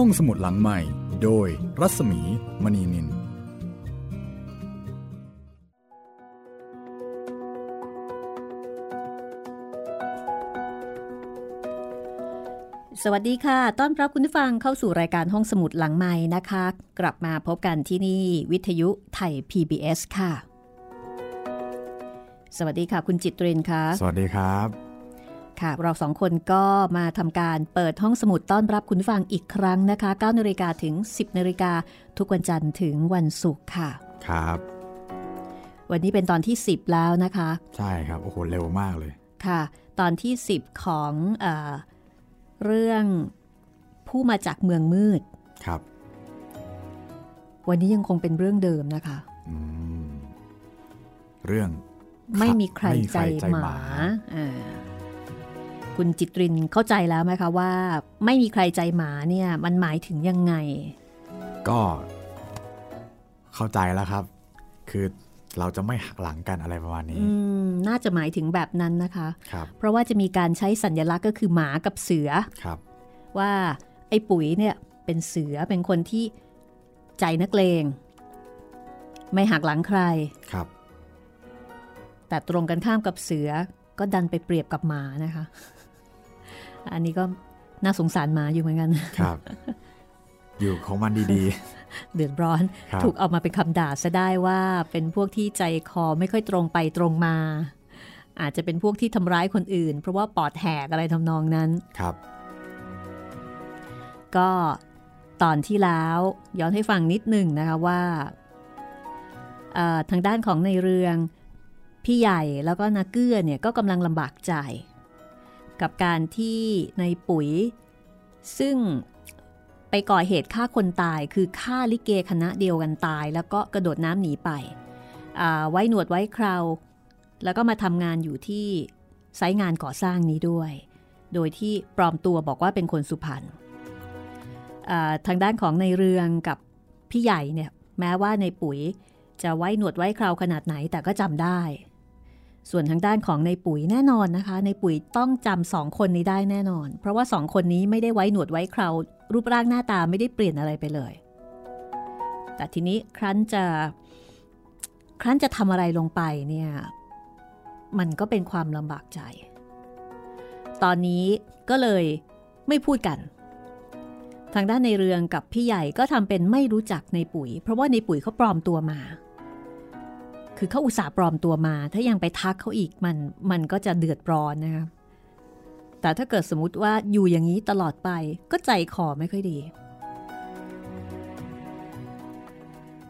ห้องสมุดหลังใหม่ โดยรัศมีมณีนิน สวัสดีค่ะ ต้อนรับคุณผู้ฟังเข้าสู่รายการห้องสมุดหลังใหม่นะคะ กลับมาพบกันที่นี่วิทยุไทย PBS ค่ะ สวัสดีค่ะ คุณจิตเรนค่ะ สวัสดีครับ ค่ะ เราสองคนก็มาทำการเปิดห้องสมุดต้อนรับคุณผู้ฟังอีกครั้งนะคะ9นาฬิกาถึง 10นาฬิกาทุกวันจันทร์ถึงวันศุกร์ค่ะ ครับ วันนี้เป็นตอนที่ 10 แล้วนะคะ ใช่ครับ โอ้โห เร็วมากเลย ค่ะ ตอนที่ 10 ของเออเรื่องผู้มาจากเมืองมืด ครับ วันนี้ยังคงเป็นเรื่องเดิมนะคะอืมเรื่องไม่มีใครไม่มีใจใครใจหหมามาอ่า คุณจิตรินเข้าใจแล้วไหมคะว่า ไม่มีใครใจหมาเนี่ยมันหมายถึงยังไง ก็เข้าใจแล้วครับ คือเราจะไม่หักหลังกันอะไรประมาณนี้อืมน่าจะหมายถึงแบบนั้นนะคะครับเพราะว่าจะมีการใช้สัญลักษณ์ก็คือหมากับเสือครับว่าไอ้ปุ๋ยเนี่ยเป็นเสือเป็นคนที่ใจนักเลง ไม่หักหลังใครครับ แต่ตรงกันข้ามกับเสือก็ดันไปเปรียบกับหมานะคะ อันนี้ก็น่าสงสารหมาอยู่เหมือนกัน ครับ อยู่ของมันดีเดือดร้อนครับถูกเอามาเป็นคำด่าซะได้ว่าเป็นพวกที่ใจคอไม่ค่อยตรงไปตรงมา อาจจะเป็นพวกที่ทำร้ายคนอื่น เพราะว่าปอดแหกอะไรทำนองนั้นๆครับ ก็ตอนที่แล้วย้อนให้ฟังนิดหนึ่งนะคะว่าเอ่อทางด้านของในเรืองพี่ใหญ่แล้วก็นาเกื้อเนี่ยก็กำลังลำบากใจ กับการที่ในปุ๋ย ซึ่งไปก่อเหตุฆ่าคนตายคือฆ่าลิเกคณะเดียวกันตาย แล้วก็กระโดดน้ำหนีไป ไว้หนวดไว้คราว แล้วก็มาทำงานอยู่ที่ไซต์งานก่อสร้างนี้ด้วย โดยที่ปลอมตัวบอกว่าเป็นคนสุพรรณทางด้านของในเรืองกับพี่ใหญ่เนี่ยแม้ว่าในปุ๋ยจะไว้หนวดไว้คราวขนาดไหนแต่ก็จำได้ ส่วนทางด้านของในปุ๋ยแน่นอนนะคะ ในปุ๋ยต้องจำสองคนนี้ได้แน่นอน เพราะว่าสองคนนี้ไม่ได้ไว้หนวดไว้คราวรูปร่างหน้าตาไม่ได้เปลี่ยนอะไรไปเลย แต่ทีนี้ครั้นจะครั้นจะทำอะไรลงไปเนี่ยมันก็เป็นความลำบากใจ ตอนนี้ก็เลยไม่พูดกัน ทางด้านในเรืองกับพี่ใหญ่ก็ทำเป็นไม่รู้จักในปุ๋ย เพราะว่าในปุ๋ยเขาปลอมตัวมา คือเขาอุตส่าห์ปลอมตัวมา ถ้ายังไปทักเขาอีกมันมันก็จะเดือดร้อนนะคะแต่ถ้าเกิดสมมติว่าอยู่อย่างนี้ตลอดไปก็ใจคอไม่ค่อยดี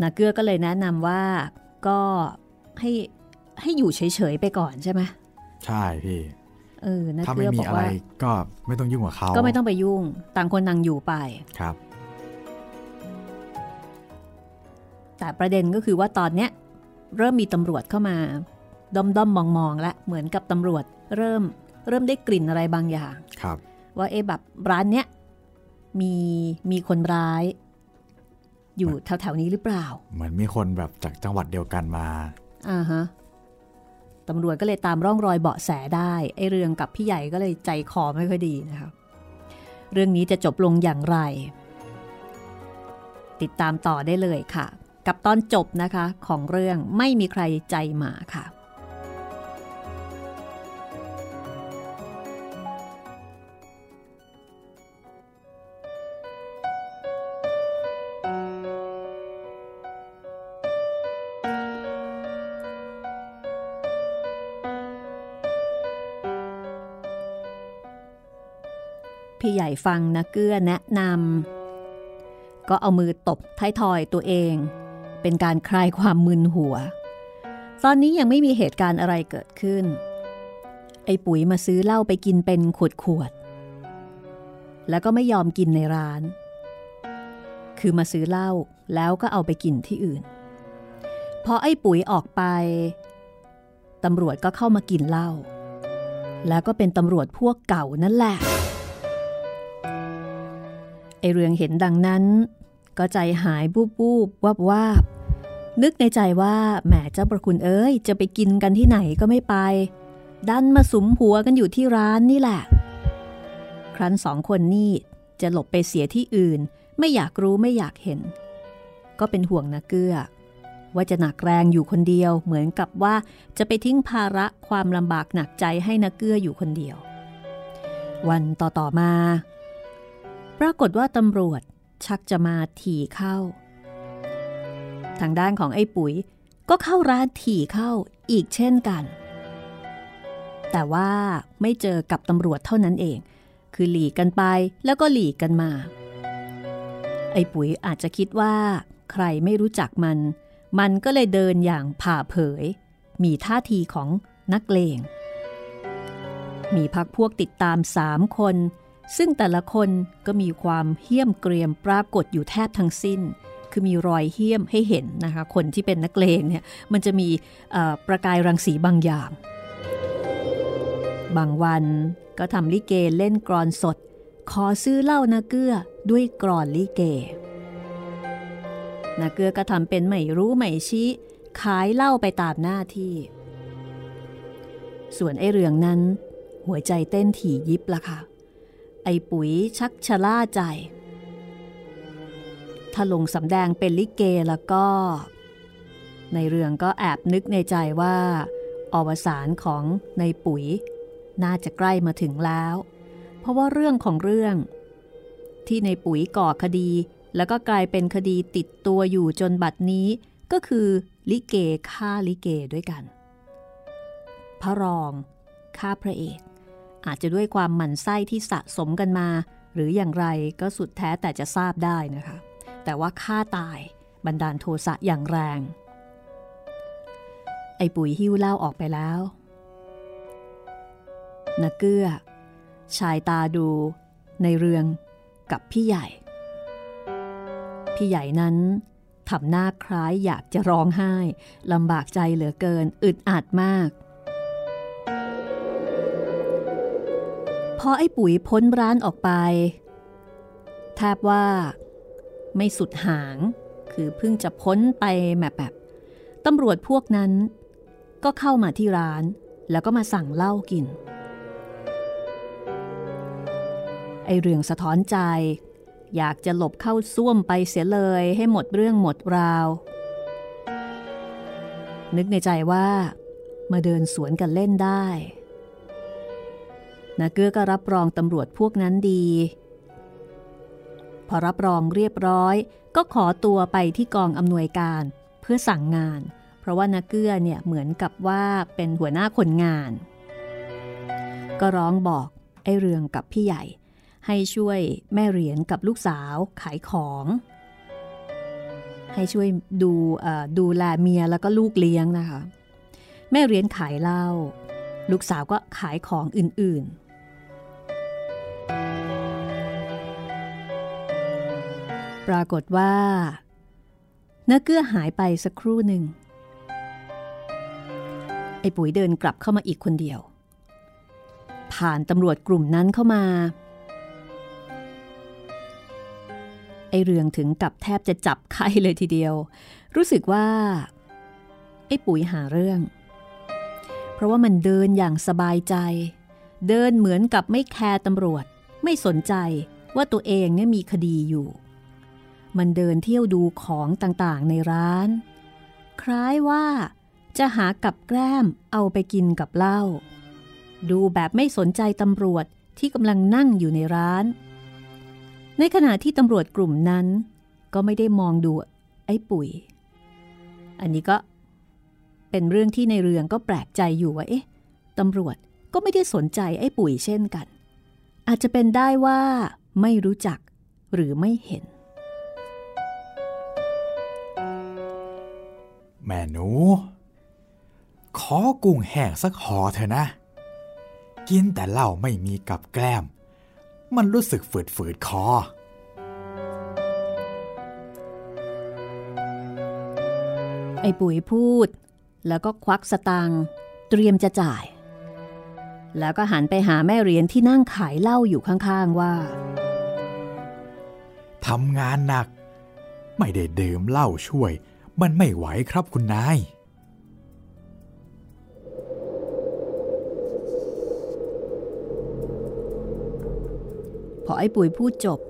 นาเกื้อก็เลยแนะนำว่าก็ให้ให้อยู่เฉยๆไปก่อนใช่ไหมใช่พี่เออนาถ้าเกื้ไม่อมีบอกอะไรว่าก็ไม่ต้องยุ่งกับเขาก็ไม่ต้องไปยุ่ง ต่างคนต่างอยู่ไปครับ แต่ประเด็นก็คือว่าตอนเนี้ย เริ่มมีตำรวจเข้ามาด้อมด้อมมองมองๆและเหมือนกับตำรวจ เริ่มเริ่มได้กลิ่นอะไรบางอย่างครับ ว่าเอ๊ะแบบร้านเนี้ยมีมีคนร้าย อยู่แถวๆนี้หรือเปล่า เหมือนมีคนแบบจากจังหวัดเดียวกันมาอ่าฮะตำรวจก็เลยตามร่องรอยเบาะแสได้ไอ้เรื่องกับพี่ใหญ่ก็เลยใจคอไม่ค่อยดีนะคะเรื่องนี้จะจบลงอย่างไร ติดตามต่อได้เลยค่ะ กับตอนจบนะคะ ของเรื่องไม่มีใครใจหมาค่ะ พี่ใหญ่ฟังนะเกื้อแนะนำก็เอามือตบท้ายทอยตัวเอง เป็นการคลายความมึนหัว ตอนนี้ยังไม่มีเหตุการณ์อะไรเกิดขึ้น ไอ้ปุ๋ยมาซื้อเหล้าไปกินเป็นขวดขวดๆแล้วก็ไม่ยอมกินในร้าน คือมาซื้อเหล้าแล้วก็เอาไปกินที่อื่น พอไอ้ปุ๋ยออกไปตำรวจก็เข้ามากินเหล้าแล้วก็เป็นตำรวจพวกเก่านั่นแหละไอเรืองเห็นดังนั้น ก็ใจหายบูบบูบวับวาบนึกในใจว่าแหมเจ้าประคุณเอ้ย จะไปกินกันที่ไหนก็ไม่ไป ดันมาสุมหัวกันอยู่ที่ร้านนี่แหละ ครั้นสองคนนี่จะหลบไปเสียที่อื่น ไม่อยากรู้ไม่อยากเห็น ก็เป็นห่วงนาเกื้อ ว่าจะหนักแรงอยู่คนเดียว เหมือนกับว่าจะไปทิ้งภาระความลำบากหนักใจให้นาเกื้ออยู่คนเดียว วันต่อๆมา ปรากฏว่าตำรวจ ชักจะมาถี่เข้า ทางด้านของไอ้ปุ๋ยก็เข้าร้านถี่เข้าอีกเช่นกัน แต่ว่าไม่เจอกับตำรวจเท่านั้นเอง คือหลีกกันไปแล้วก็หลีกกันมา ไอ้ปุ๋ยอาจจะคิดว่า ใครไม่รู้จักมัน มันก็เลยเดินอย่างผ่าเผย มีท่าทีของนักเลง มีพักพวกติดตามสามคน ซึ่งแต่ละคนก็มีความเหี้ยมเกรียมปรากฏอยู่แทบทั้งสิ้น คือมีรอยเหี้ยมให้เห็นนะคะ คนที่เป็นนักเลงเนี่ยมันจะมีประกายรังสีบางอย่าง บางวันก็ทำลิเกเล่นกรอนสด ขอซื้อเหล้านาเกื้อด้วยกรอนลิเกนาเกื้อก็ทำเป็นไม่รู้ไม่ชี้ขายเหล้าไปตามหน้าที่ ส่วนไอเรื่องนั้น หัวใจเต้นถี่ยิบละค่ะ ไอ้ปุ๋ยชักชะล่าใจ ถ้าลงสำแดงเป็นลิเกแล้วก็ ในเรื่องก็แอบนึกในใจว่า อวสานของในปุ๋ย น่าจะใกล้มาถึงแล้ว เพราะว่าเรื่องของเรื่อง ที่ในปุ๋ยก่อคดี แล้วก็กลายเป็นคดีติดตัวอยู่จนบัดนี้ก็คือลิเกฆ่าลิเกด้วยกัน พระรองฆ่าพระเอก อาจจะด้วยความหมั่นไส้ที่สะสมกันมา หรืออย่างไรก็สุดแท้แต่จะทราบได้นะคะ แต่ว่าฆ่าตายบันดาลโทสะอย่างแรง ไอ้ปุ๋ยหิ้วเหล้าออกไปแล้วนักเกื้อ ชายตาดูในเรืองกับพี่ใหญ่ พี่ใหญ่นั้นทำหน้าคล้ายอยากจะร้องไห้ลำบากใจเหลือเกินอึดอัดมาก อไอ้ปุ๋ยพ้นร้านออกไปแทบว่า ไม่สุดหาง คือเพิ่งจะพ้นไปแบบแบบตำรวจพวกนั้น ก็เข้ามาที่ร้านแล้วก็มาสั่งเหล้ากิน ไอเรื่องสะท้อนใจ อยากจะหลบเข้าซ่วมไปเสียเลยให้หมดเรื่องหมดราว นึกในใจว่า มาเดินสวนกันเล่นได้ นาเกื้อก็รับรองตำรวจพวกนั้นดี พอรับรองเรียบร้อย ก็ขอตัวไปที่กองอำนวยการเพื่อสั่งงาน เพราะว่านาเกื้อเนี่ยเหมือนกับว่าเป็นหัวหน้าคนงาน ก็ร้องบอกไอเรืองกับพี่ใหญ่ ให้ช่วยแม่เหรียญกับลูกสาวขายของ ให้ช่วยดูดูแลเมียแล้วก็ลูกเลี้ยงนะคะ แม่เหรียญขายเหล้าลูกสาวก็ขายของอื่นๆ ปรากฏว่าเนื้อเกื้อหายไปสักครู่หนึ่ง ไอ้ปุ๋ยเดินกลับเข้ามาอีกคนเดียว ผ่านตำรวจกลุ่มนั้นเข้ามา ไอ้เรืองถึงกับแทบจะจับไข้เลยทีเดียว รู้สึกว่า ไอ้ปุ๋ยหาเรื่อง เพราะว่ามันเดินอย่างสบายใจ เดินเหมือนกับไม่แคร์ตำรวจ ไม่สนใจว่าตัวเองเนี่ยมีคดีอยู่ มันเดินเที่ยวดูของต่างๆในร้าน คล้ายว่าจะหากับแกล้มเอาไปกินกับเหล้าดูแบบไม่สนใจตำรวจที่กำลังนั่งอยู่ในร้าน ในขณะที่ตำรวจกลุ่มนั้นก็ไม่ได้มองดูไอ้ปุ๋ย อันนี้ก็เป็นเรื่องที่ในเรืองก็แปลกใจอยู่ว่าเอ๊ะตำรวจก็ไม่ได้สนใจไอ้ปุ๋ยเช่นกัน อาจจะเป็นได้ว่าไม่รู้จักหรือไม่เห็น แม่หนู ขอกุ้งแห้งสักห่อเถอะนะ กินแต่เหล้าไม่มีกับแกล้ม มันรู้สึกฝืดฝืดคอ ไอ้ปุ๋ยพูด แล้วก็ควักสตังเตรียมจะจ่าย แล้วก็หันไปหาแม่เรียนที่นั่งขายเหล้าอยู่ข้างๆว่าทำงานหนัก ไม่ได้ดื่มเหล้าช่วย มันไม่ไหวครับคุณนาย พอไอ้ปุ๋ยพูดจบ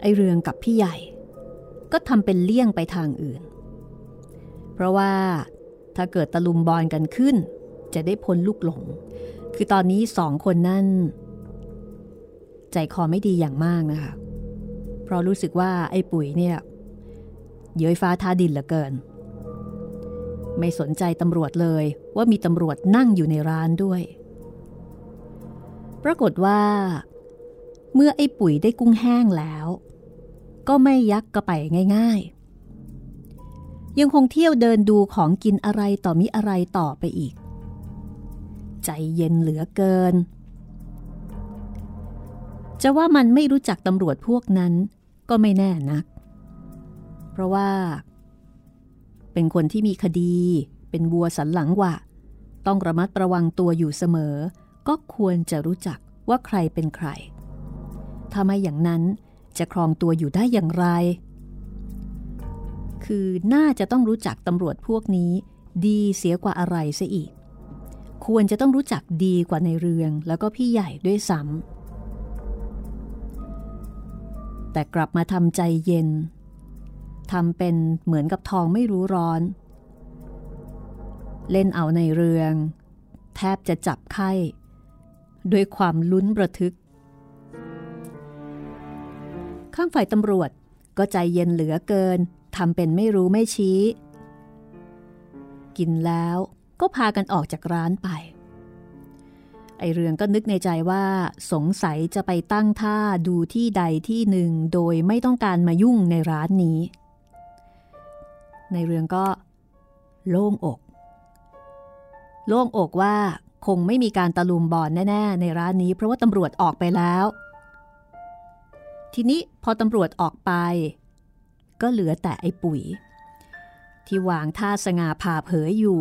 ไอ้เรืองกับพี่ใหญ่ ก็ทำเป็นเลี่ยงไปทางอื่น เพราะว่าถ้าเกิดตะลุมบอลกันขึ้น จะได้พ้นลูกหลง คือตอนนี้สองคนนั่น ใจคอไม่ดีอย่างมากนะคะ เพราะรู้สึกว่าไอ้ปุ๋ยเนี่ย เย้ยฟ้าทาดินเหลือเกิน ไม่สนใจตำรวจเลยว่ามีตำรวจนั่งอยู่ในร้านด้วย ปรากฏว่า เมื่อไอ้ปุ๋ยได้กุ้งแห้งแล้ว ก็ไม่ยักกระไปง่าย ๆ ยังคงเที่ยวเดินดูของกินอะไรต่อมิอะไรต่อไปอีก ใจเย็นเหลือเกิน จะว่ามันไม่รู้จักตำรวจพวกนั้นก็ไม่แน่นัก เพราะว่า เป็นคนที่มีคดี เป็นวัวสันหลังวะต้องระมัดระวังตัวอยู่เสมอ ก็ควรจะรู้จักว่าใครเป็นใครถ้าไม่อย่างนั้นจะครองตัวอยู่ได้อย่างไร คือน่าจะต้องรู้จักตำรวจพวกนี้ดีเสียกว่าอะไรเสียอีก ควรจะต้องรู้จักดีกว่าในเรืองแล้วก็พี่ใหญ่ด้วยซ้ำแต่กลับมาทำใจเย็น ทำเป็นเหมือนกับทองไม่รู้ร้อน เล่นเอาในเรือง แทบจะจับไข้ด้วยความลุ้นประทึก ข้างฝ่ายตำรวจก็ใจเย็นเหลือเกินทำเป็นไม่รู้ไม่ชี้ กินแล้วก็พากันออกจากร้านไป ไอเรืองก็นึกในใจว่าสงสัยจะไปตั้งท่าดูที่ใดที่หนึ่งโดยไม่ต้องการมายุ่งในร้านนี้ ในเรืองก็โล่งอก โล่งอกว่าคงไม่มีการตะลุมบอลแน่ ๆ ในร้านนี้เพราะว่าตำรวจออกไปแล้ว ทีนี้พอตำรวจออกไป ก็เหลือแต่ไอ้ปุ๋ย ที่วางท่าสง่าผ่าเผยอยู่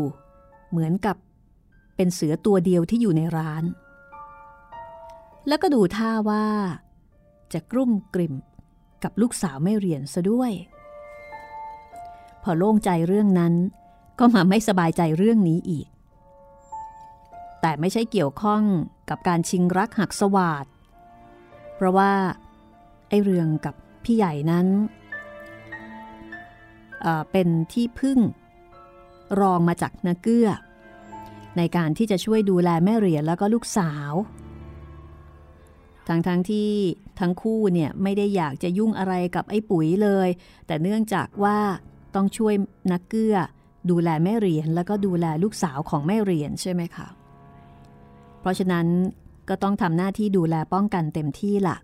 เหมือนกับเป็นเสือตัวเดียวที่อยู่ในร้าน แล้วก็ดูท่าว่า จะกรุ่มกลิ่มกับลูกสาวไม่เรียนซะด้วย พอโล่งใจเรื่องนั้น ก็มาไม่สบายใจเรื่องนี้อีก แต่ไม่ใช่เกี่ยวข้องกับการชิงรักหักสวาดเพราะว่าไอเรื่องกับพี่ใหญ่นั้นเป็นที่พึ่ง รองมาจากนาเกื้อ ในการที่จะช่วยดูแลแม่เหรียญแล้วก็ลูกสาว ทั้งทั้งที่ทั้งคู่เนี่ยไม่ได้อยากจะยุ่งอะไรกับไอ้ปุ๋ยเลย แต่เนื่องจากว่า ต้องช่วยนักเกื้อ ดูแลแม่เหรียญแล้วก็ดูแลลูกสาวของแม่เหรียญใช่ไหมคะเพราะฉะนั้นก็ต้องทำหน้าที่ดูแลป้องกันเต็มที่ละ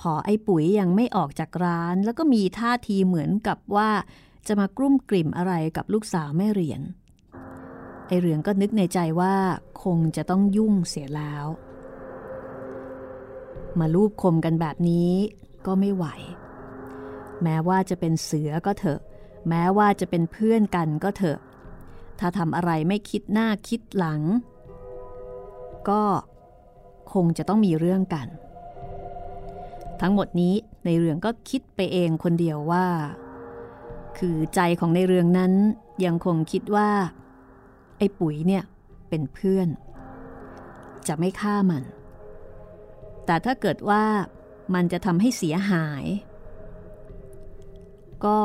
พอไอ้ปุ๋ยยังไม่ออกจากร้าน แล้วก็มีท่าทีเหมือนกับว่าจะมากรุ่มกลิ่มอะไรกับลูกสาวแม่เหรียญไอเรืองก็นึกในใจว่าคงจะต้องยุ่งเสียแล้ว มาลูบคมกันแบบนี้ก็ไม่ไหว แม้ว่าจะเป็นเสือก็เถอะ แม้ว่าจะเป็นเพื่อนกันก็เถอะ ถ้าทำอะไรไม่คิดหน้าคิดหลัง ก็คงจะต้องมีเรื่องกัน ทั้งหมดนี้ในเรื่องก็คิดไปเองคนเดียวว่า คือใจของในเรื่องนั้นยังคงคิดว่า ไอ้ปุ๋ยเนี่ยเป็นเพื่อน จะไม่ฆ่ามัน แต่ถ้าเกิดว่ามันจะทำให้เสียหาย ก็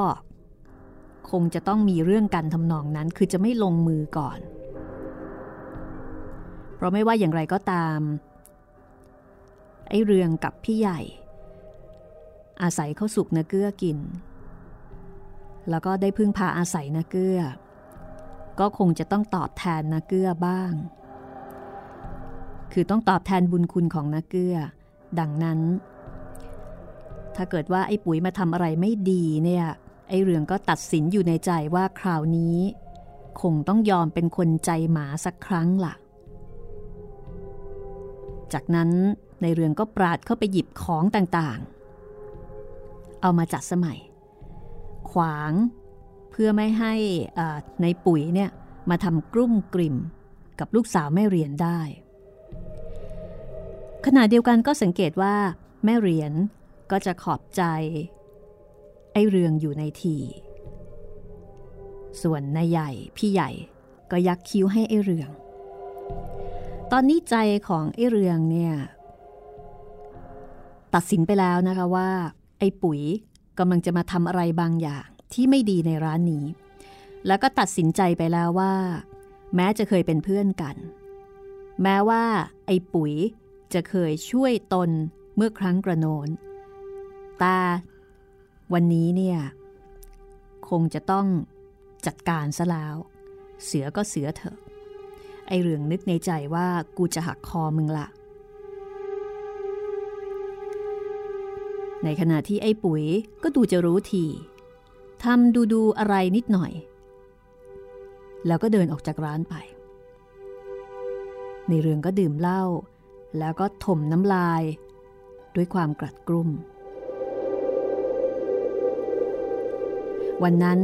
คงจะต้องมีเรื่องกันทำนองนั้นคือจะไม่ลงมือก่อน เพราะไม่ว่าอย่างไรก็ตาม ไอ้เรืองกับพี่ใหญ่ อาศัยเขาสุกนาเกื้อกิน แล้วก็ได้พึ่งพาอาศัยนาเกื้อ ก็คงจะต้องตอบแทนนาเกื้อบ้าง คือต้องตอบแทนบุญคุณของนาเกื้อ ดังนั้น ถ้าเกิดว่าไอ้ปุ๋ยมาทำอะไรไม่ดีเนี่ย ไอ้เรืองก็ตัดสินอยู่ในใจว่าคราวนี้ คงต้องยอมเป็นคนใจหมาสักครั้งละ่ะ จากนั้นในเรืองก็ปราดเข้าไปหยิบของต่างๆ เอามาจัดสมัย ขวางเพื่อไม่ให้ในปุ๋ยเนี่ยมาทำกลุ้มกลิ่มกับลูกสาวแม่เรียนได้ ขณะเดียวกันก็สังเกตว่าแม่เรียนก็จะขอบใจ ไอเรืองอยู่ในทีส่วนนายใหญ่พี่ใหญ่ก็ยักคิ้วให้ไอเรือง ตอนนี้ใจของไอเรืองเนี่ยตัดสินไปแล้วนะคะว่า ไอปุ๋ยกำลังจะมาทำอะไรบางอย่างที่ไม่ดีในร้านนี้ แล้วก็ตัดสินใจไปแล้วว่า แม้จะเคยเป็นเพื่อนกัน แม้ว่า ไอปุ๋ยจะเคยช่วยตนเมื่อครั้งกระโนนแต่ วันนี้เนี่ยคงจะต้องจัดการซะแล้ว เสือก็เสือเถอะ ไอเรื่องนึกในใจว่ากูจะหักคอมึงละ ในขณะที่ไอ้ปุ๋ยก็ดูจะรู้ทีทำดูดูอะไรนิดหน่อย แล้วก็เดินออกจากร้านไป ในเรื่องก็ดื่มเหล้าแล้วก็ถมน้ำลาย ด้วยความกรัดกรุ่ม วันนั้น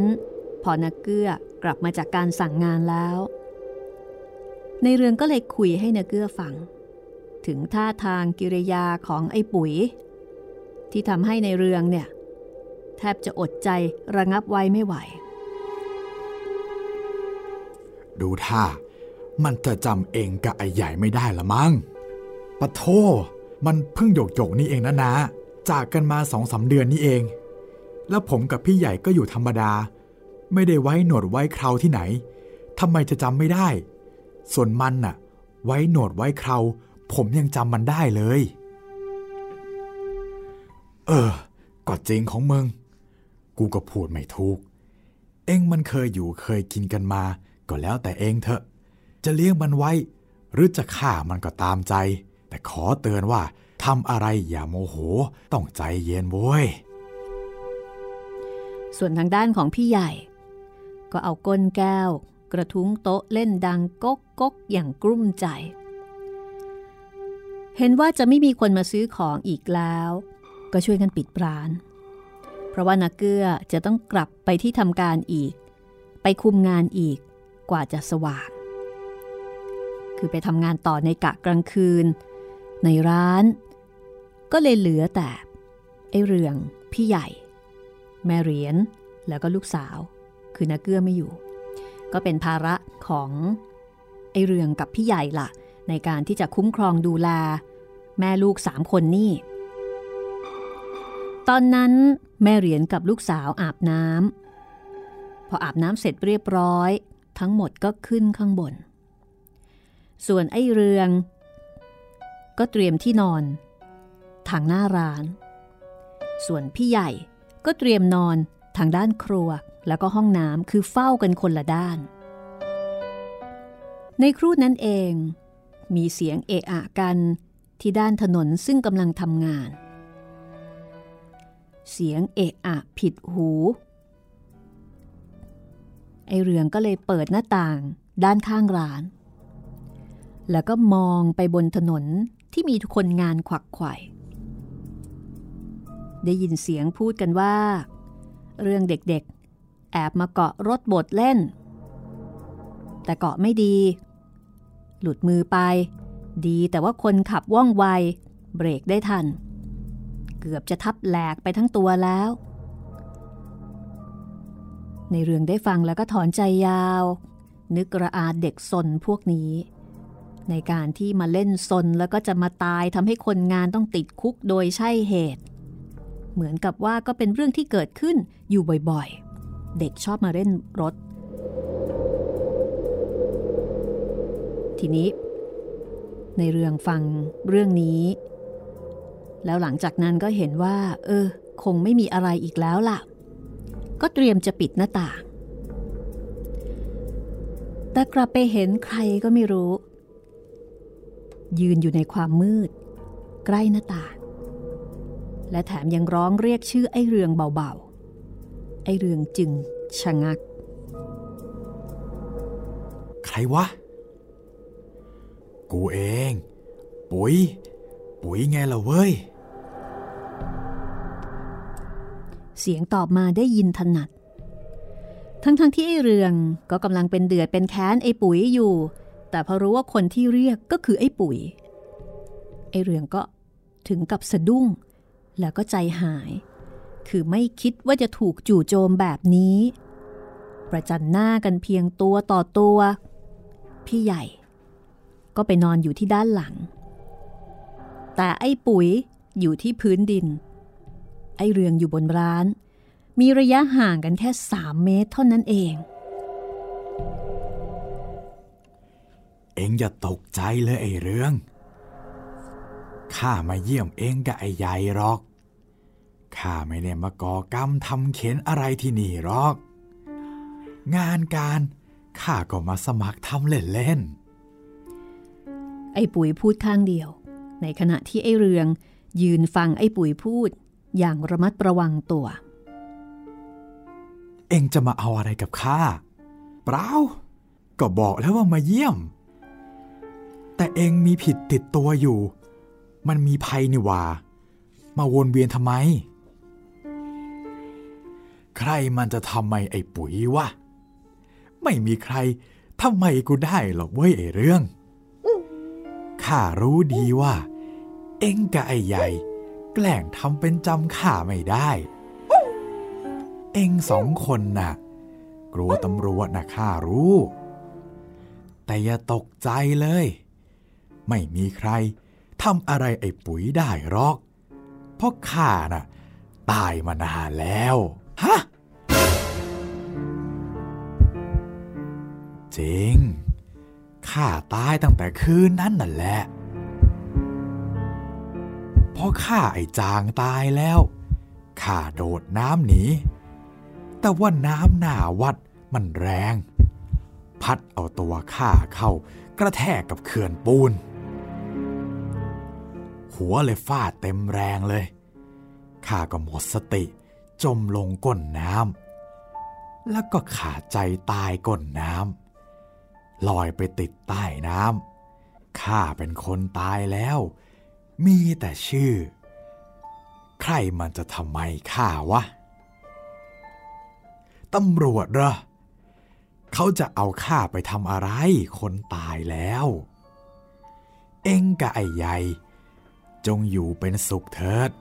พอนักเกื้อกลับมาจากการสั่งงานแล้ว ในเรืองก็เลยคุยให้นักเกื้อฟัง ถึงท่าทางกิริยาของไอ้ปุ๋ย ที่ทำให้ในเรืองเนี่ย แทบจะอดใจระงับไว้ไม่ไหว ดูท่า มันจะจำเองกับไอ้ใหญ่ไม่ได้ละมั้งปะโทมันเพิ่งหยกหยกนี่เองนะนะ จากกันมาสองสาเดือนนี่เอง แล้วผมกับพี่ใหญ่ก็อยู่ธรรมดา ไม่ได้ไว้หนวดไว้คราวที่ไหนทำไมจะจำไม่ได้ ส่วนมันน่ะ ไว้หนวดไว้คราวผมยังจำมันได้เลย เออ ก็จริงของมึง กูก็พูดไม่ถูก เองมันเคยอยู่เคยกินกันมา ก็แล้วแต่เองเถอะ จะเลี้ยงมันไว้ หรือจะฆ่ามันก็ตามใจ แต่ขอเตือนว่าทำอะไรอย่าโมโห ต้องใจเย็นโว้ย ส่วนทางด้านของพี่ใหญ่ ก็เอาก้นแก้ว กระทุ้งโต๊ะเล่นดังก๊กก๊กอย่างกลุ้มใจ เห็นว่าจะไม่มีคนมาซื้อของอีกแล้ว ก็ช่วยกันปิดร้าน เพราะว่านักเกื้อจะต้องกลับไปที่ทำการอีก ไปคุมงานอีกกว่าจะสว่าง คือไปทำงานต่อในกะกลางคืน ในร้าน ก็เลยเหลือแต่ไอเรืองพี่ใหญ่ แม่เหรียญแล้วก็ลูกสาว คือนักเกื้อไม่อยู่ ก็เป็นภาระของไอเรืองกับพี่ใหญ่ละ่ะ ในการที่จะคุ้มครองดูแล แม่ลูกสามคนนี่ ตอนนั้นแม่เหรียญกับลูกสาวอาบน้ำพออาบน้ำเสร็จเรียบร้อย ทั้งหมดก็ขึ้นข้างบน ส่วนไอเรือง ก็เตรียมที่นอนทางหน้าร้าน ส่วนพี่ใหญ่ ก็เตรียมนอนทางด้านครัวแล้วก็ห้องน้ำคือเฝ้ากันคนละด้าน ในครู่นั้นเอง มีเสียงเอะอะกันที่ด้านถนนซึ่งกำลังทำงาน เสียงเอะอะผิดหู ไอเรืองก็เลยเปิดหน้าต่างด้านข้างร้าน แล้วก็มองไปบนถนนที่มีทุกคนงานขวักไขว่ ได้ยินเสียงพูดกันว่า เรื่องเด็กๆ แอบมาเกาะรถบดเล่น แต่เกาะไม่ดี หลุดมือไป ดีแต่ว่าคนขับว่องไว เบรกได้ทัน เกือบจะทับแหลกไปทั้งตัวแล้ว ในเรื่องได้ฟังแล้วก็ถอนใจยาว นึกระอาเด็กสนพวกนี้ ในการที่มาเล่นสนแล้วก็จะมาตายทำให้คนงานต้องติดคุกโดยใช่เหตุ เหมือนกับว่าก็เป็นเรื่องที่เกิดขึ้นอยู่บ่อยๆ เด็กชอบมาเล่นรถ ทีนี้ ในเรื่องฟังเรื่องนี้ แล้วหลังจากนั้นก็เห็นว่า เออ คงไม่มีอะไรอีกแล้วล่ะ ก็เตรียมจะปิดหน้าต่าง แต่กลับไปเห็นใครก็ไม่รู้ ยืนอยู่ในความมืด ใกล้หน้าต่าง และแถมยังร้องเรียกชื่อไอ้เรืองเบาๆ ไอ้เรืองจึงชะงัก ใครวะ กูเอง ปุ๋ย ปุ๋ยไงล่ะเว้ย เสียงตอบมาได้ยินถนัด ทั้งๆทที่ไอ้เรืองก็กำลังเป็นเดือดเป็นแค้นไอ้ปุ๋ยอยู่ แต่พอรู้ว่าคนที่เรียกก็คือไอ้ปุ๋ย ไอ้เรืองก็ถึงกับสะดุ้ง แล้วก็ใจหาย คือไม่คิดว่าจะถูกจู่โจมแบบนี้ ประจันหน้ากันเพียงตัวต่อตัว พี่ใหญ่ ก็ไปนอนอยู่ที่ด้านหลัง แต่ไอ้ปุ๋ยอยู่ที่พื้นดิน ไอ้เรืองอยู่บนร้าน มีระยะห่างกันแค่สามเมตรเท่านั้นเอง เองอย่าตกใจเลยไอ้เรื่อง ข้ามาเยี่ยมเองกับไอ้ใหญ่หรอก ข้าไม่ได้มาก่อกรรมทำเข็นอะไรที่นี่หรอก งานการข้าก็มาสมัครทำเล่นๆ ไอ้ปุ๋ยพูดข้างเดียว ในขณะที่ไอ้เรืองยืนฟังไอ้ปุ๋ยพูดอย่างระมัดระวังตัว เองจะมาเอาอะไรกับข้า เปล่า ก็บอกแล้วว่ามาเยี่ยม แต่เองมีผิดติดตัวอยู่ มันมีภัยนี่ว่า มาวนเวียนทำไม ใครมันจะทำไมไอ้ปุ๋ยวะ ไม่มีใครทำไมกูได้หรอกเว้ยไอ้เรื่องข้ารู้ดีว่า เอ็งกับไอ้ใหญ่ แกล้งทำเป็นจำข้าไม่ได้ เอ็งสองคนน่ะ กลัวตำรวจนะข้ารู้ แต่อย่าตกใจเลย ไม่มีใคร ทำอะไรไอ้ปุ๋ยได้หรอก เพราะข้าน่ะ ตายมานานแล้ว ฮะ จริง ข้าตายตั้งแต่คืนนั้นนั่นแหละ พอข้าไอ้จางตายแล้ว ข้าโดดน้ำหนี แต่ว่าน้ำหน้าวัดมันแรง พัดเอาตัวข้าเข้ากระแทกกับเขื่อนปูน หัวเลยฟาดเต็มแรงเลย ข้าก็หมดสติ จมลงก้นน้ำ แล้วก็ขาดใจตายก้นน้ำ ลอยไปติดใต้น้ำ ข้าเป็นคนตายแล้ว มีแต่ชื่อ ใครมันจะทำไมข้าวะ ตำรวจเหรอ เขาจะเอาข้าไปทำอะไร คนตายแล้ว เอ็งกับไอ้ใหญ่ จงอยู่เป็นสุขเถิด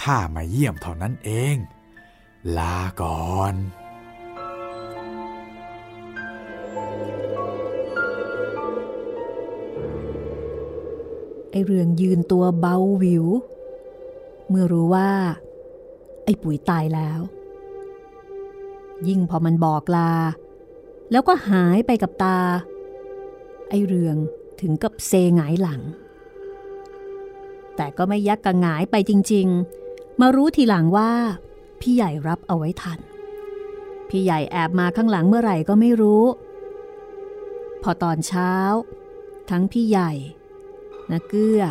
ข้ามาเยี่ยมเท่านั้นเอง ลาก่อนไอเรืองยืนตัวเบาวิว เมื่อรู้ว่า ไอ้ปุ๋ยตายแล้ว ยิ่งพอมันบอกลา แล้วก็หายไปกับตา ไอเรืองถึงกับเซงายหลัง แต่ก็ไม่ยักกระหงายไปจริง ๆ มารู้ทีหลังว่า พี่ใหญ่รับเอาไว้ทัน พี่ใหญ่แอบมาข้างหลังเมื่อไหร่ก็ไม่รู้ พอตอนเช้า ทั้งพี่ใหญ่นะเกื้อ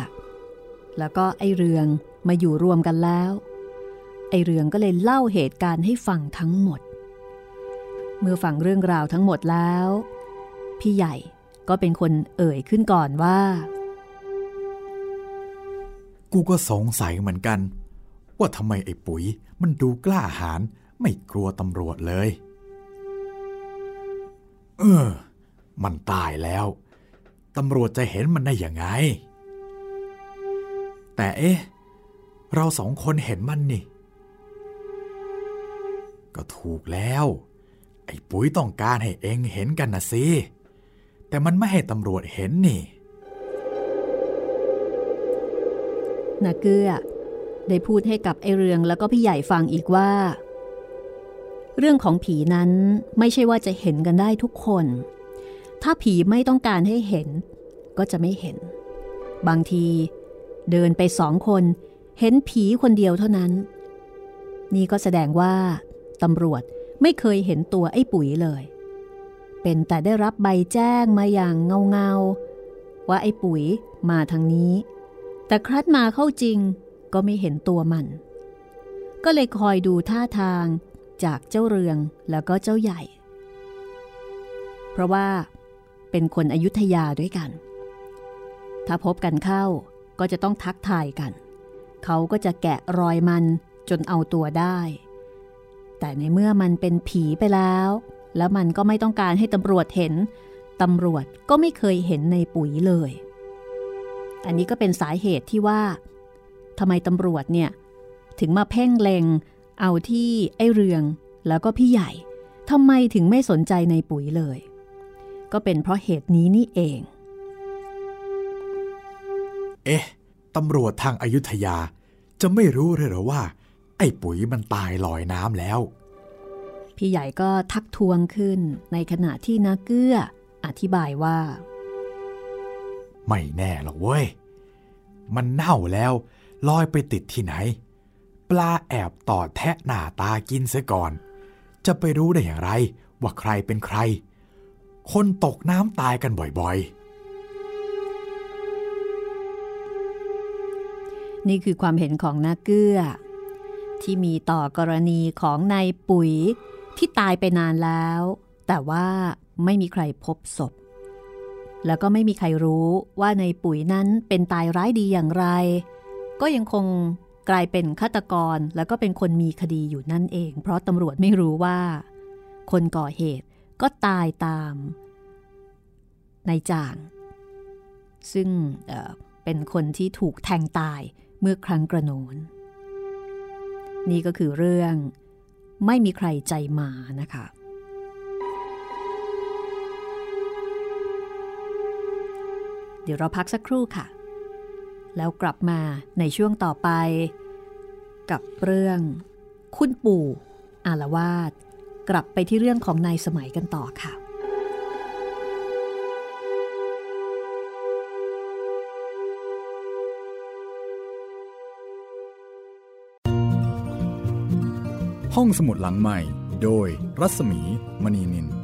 แล้วก็ไอเรืองมาอยู่รวมกันแล้ว ไอเรืองก็เลยเล่าเหตุการณ์ให้ฟังทั้งหมด เมื่อฟังเรื่องราวทั้งหมดแล้ว พี่ใหญ่ก็เป็นคนเอ่ยขึ้นก่อนว่า กูก็สงสัยเหมือนกัน ว่าทำไมไอ้ปุ๋ยมันดูกล้าหาญไม่กลัวตำรวจเลย เออ มันตายแล้ว ตำรวจจะเห็นมันได้ยังไง แต่เอ๊ะ เราสองคนเห็นมันนี่ ก็ถูกแล้ว ไอ้ปุ๋ยต้องการให้เองเห็นกันนะสิ แต่มันไม่ให้ตำรวจเห็นนี่ นาเกื้อ ได้พูดให้กับไอเรืองแล้วก็พี่ใหญ่ฟังอีกว่า เรื่องของผีนั้นไม่ใช่ว่าจะเห็นกันได้ทุกคน ถ้าผีไม่ต้องการให้เห็น ก็จะไม่เห็น บางทีเดินไปสองคน เห็นผีคนเดียวเท่านั้น นี่ก็แสดงว่าตำรวจไม่เคยเห็นตัวไอ้ปุ๋ยเลย เป็นแต่ได้รับใบแจ้งมาอย่างเงาเงาว่าไอ้ปุ๋ยมาทางนี้ แต่ครัดมาเข้าจริงก็ไม่เห็นตัวมัน ก็เลยคอยดูท่าทางจากเจ้าเรืองแล้วก็เจ้าใหญ่ เพราะว่าเป็นคนอยุธยาด้วยกัน ถ้าพบกันเข้าก็จะต้องทักทายกัน เขาก็จะแกะรอยมันจนเอาตัวได้ แต่ในเมื่อมันเป็นผีไปแล้ว แล้วมันก็ไม่ต้องการให้ตำรวจเห็น ตำรวจก็ไม่เคยเห็นในปุ๋ยเลย อันนี้ก็เป็นสาเหตุที่ว่าทำไมตำรวจเนี่ย ถึงมาเพ่งเลงเอาที่ไอ้เรืองแล้วก็พี่ใหญ่ทำไมถึงไม่สนใจในปุ๋ยเลย ก็เป็นเพราะเหตุนี้นี่เอง เอ๊ะตำรวจทางอายุทยาจะไม่รู้เลยหรอว่า ไอ้ปุ๋ยมันตายลอยน้ำแล้ว พี่ใหญ่ก็ทักทวงขึ้นในขณะที่นาเกื้ออธิบายว่า ไม่แน่หรอกเว้ย มันเน่าแล้วลอยไปติดที่ไหน ปลาแอบต่อแทะหน้าตากินเสียก่อน จะไปรู้ได้อย่างไรว่าใครเป็นใคร คนตกน้ำตายกันบ่อยๆ นี่คือความเห็นของนาเกื้อ ที่มีต่อกรณีของนายปุ๋ยที่ตายไปนานแล้ว แต่ว่าไม่มีใครพบศพ แล้วก็ไม่มีใครรู้ว่าในปุ๋ยนั้นเป็นตายร้ายดีอย่างไร ก็ยังคงกลายเป็นฆาตกรแล้วก็เป็นคนมีคดีอยู่นั่นเอง เพราะตำรวจไม่รู้ว่า คนก่อเหตุก็ตายตามนายจ่าง ซึ่งเเป็นคนที่ถูกแทงตายเมื่อครั้งกระโนน นี่ก็คือเรื่องไม่มีใครใจหมานะคะ เดี๋ยวเราพักสักครู่ค่ะ แล้วกลับมาในช่วงต่อไป กับเรื่อง คุณปู่อารวาสกลับไปที่เรื่องของนายสมัยกันต่อค่ะห้องสมุดหลังใหม่ โดยรัศมีมณีนิน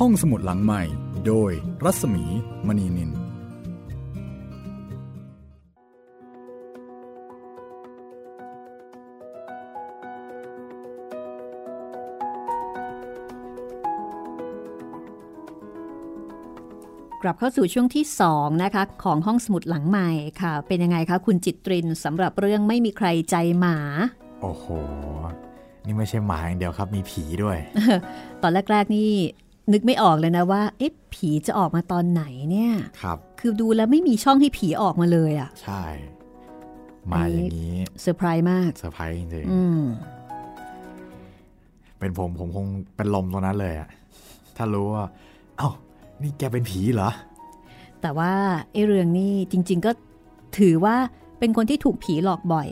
ห้องสมุดหลังใหม่ โดยรัศมีมณีนิน กกลับเข้าสู่ช่วงที่ 2 นะคะ ของห้องสมุดหลังใหม่ค่ะ เป็นยังไงคะ คุณจิตรินสำหรับเรื่องไม่มีใครใจหมา โอ้โห นี่ไม่ใช่หมาอย่างเดียวครับ มีผีด้วย ตอนแรก ๆ นี่ นึกไม่ออกเลยนะว่า เอ๊ะผีจะออกมาตอนไหนเนี่ยครับ คือดูแล้วไม่มีช่องให้ผีออกมาเลยอะ่ะ ใช่ มาอย่างนี้เซอร์ไพรส์มากเซอร์ไพรส์จริงเป็นผมผมคงเป็นลมตรงนั้นเลยอะถ้ารู้ว่าเอ้านี่แกเป็นผีเหรอ แต่ว่าไอ้เรื่องนี้จริง ๆก็ถือว่าเป็นคนที่ถูกผีหลอกบ่อย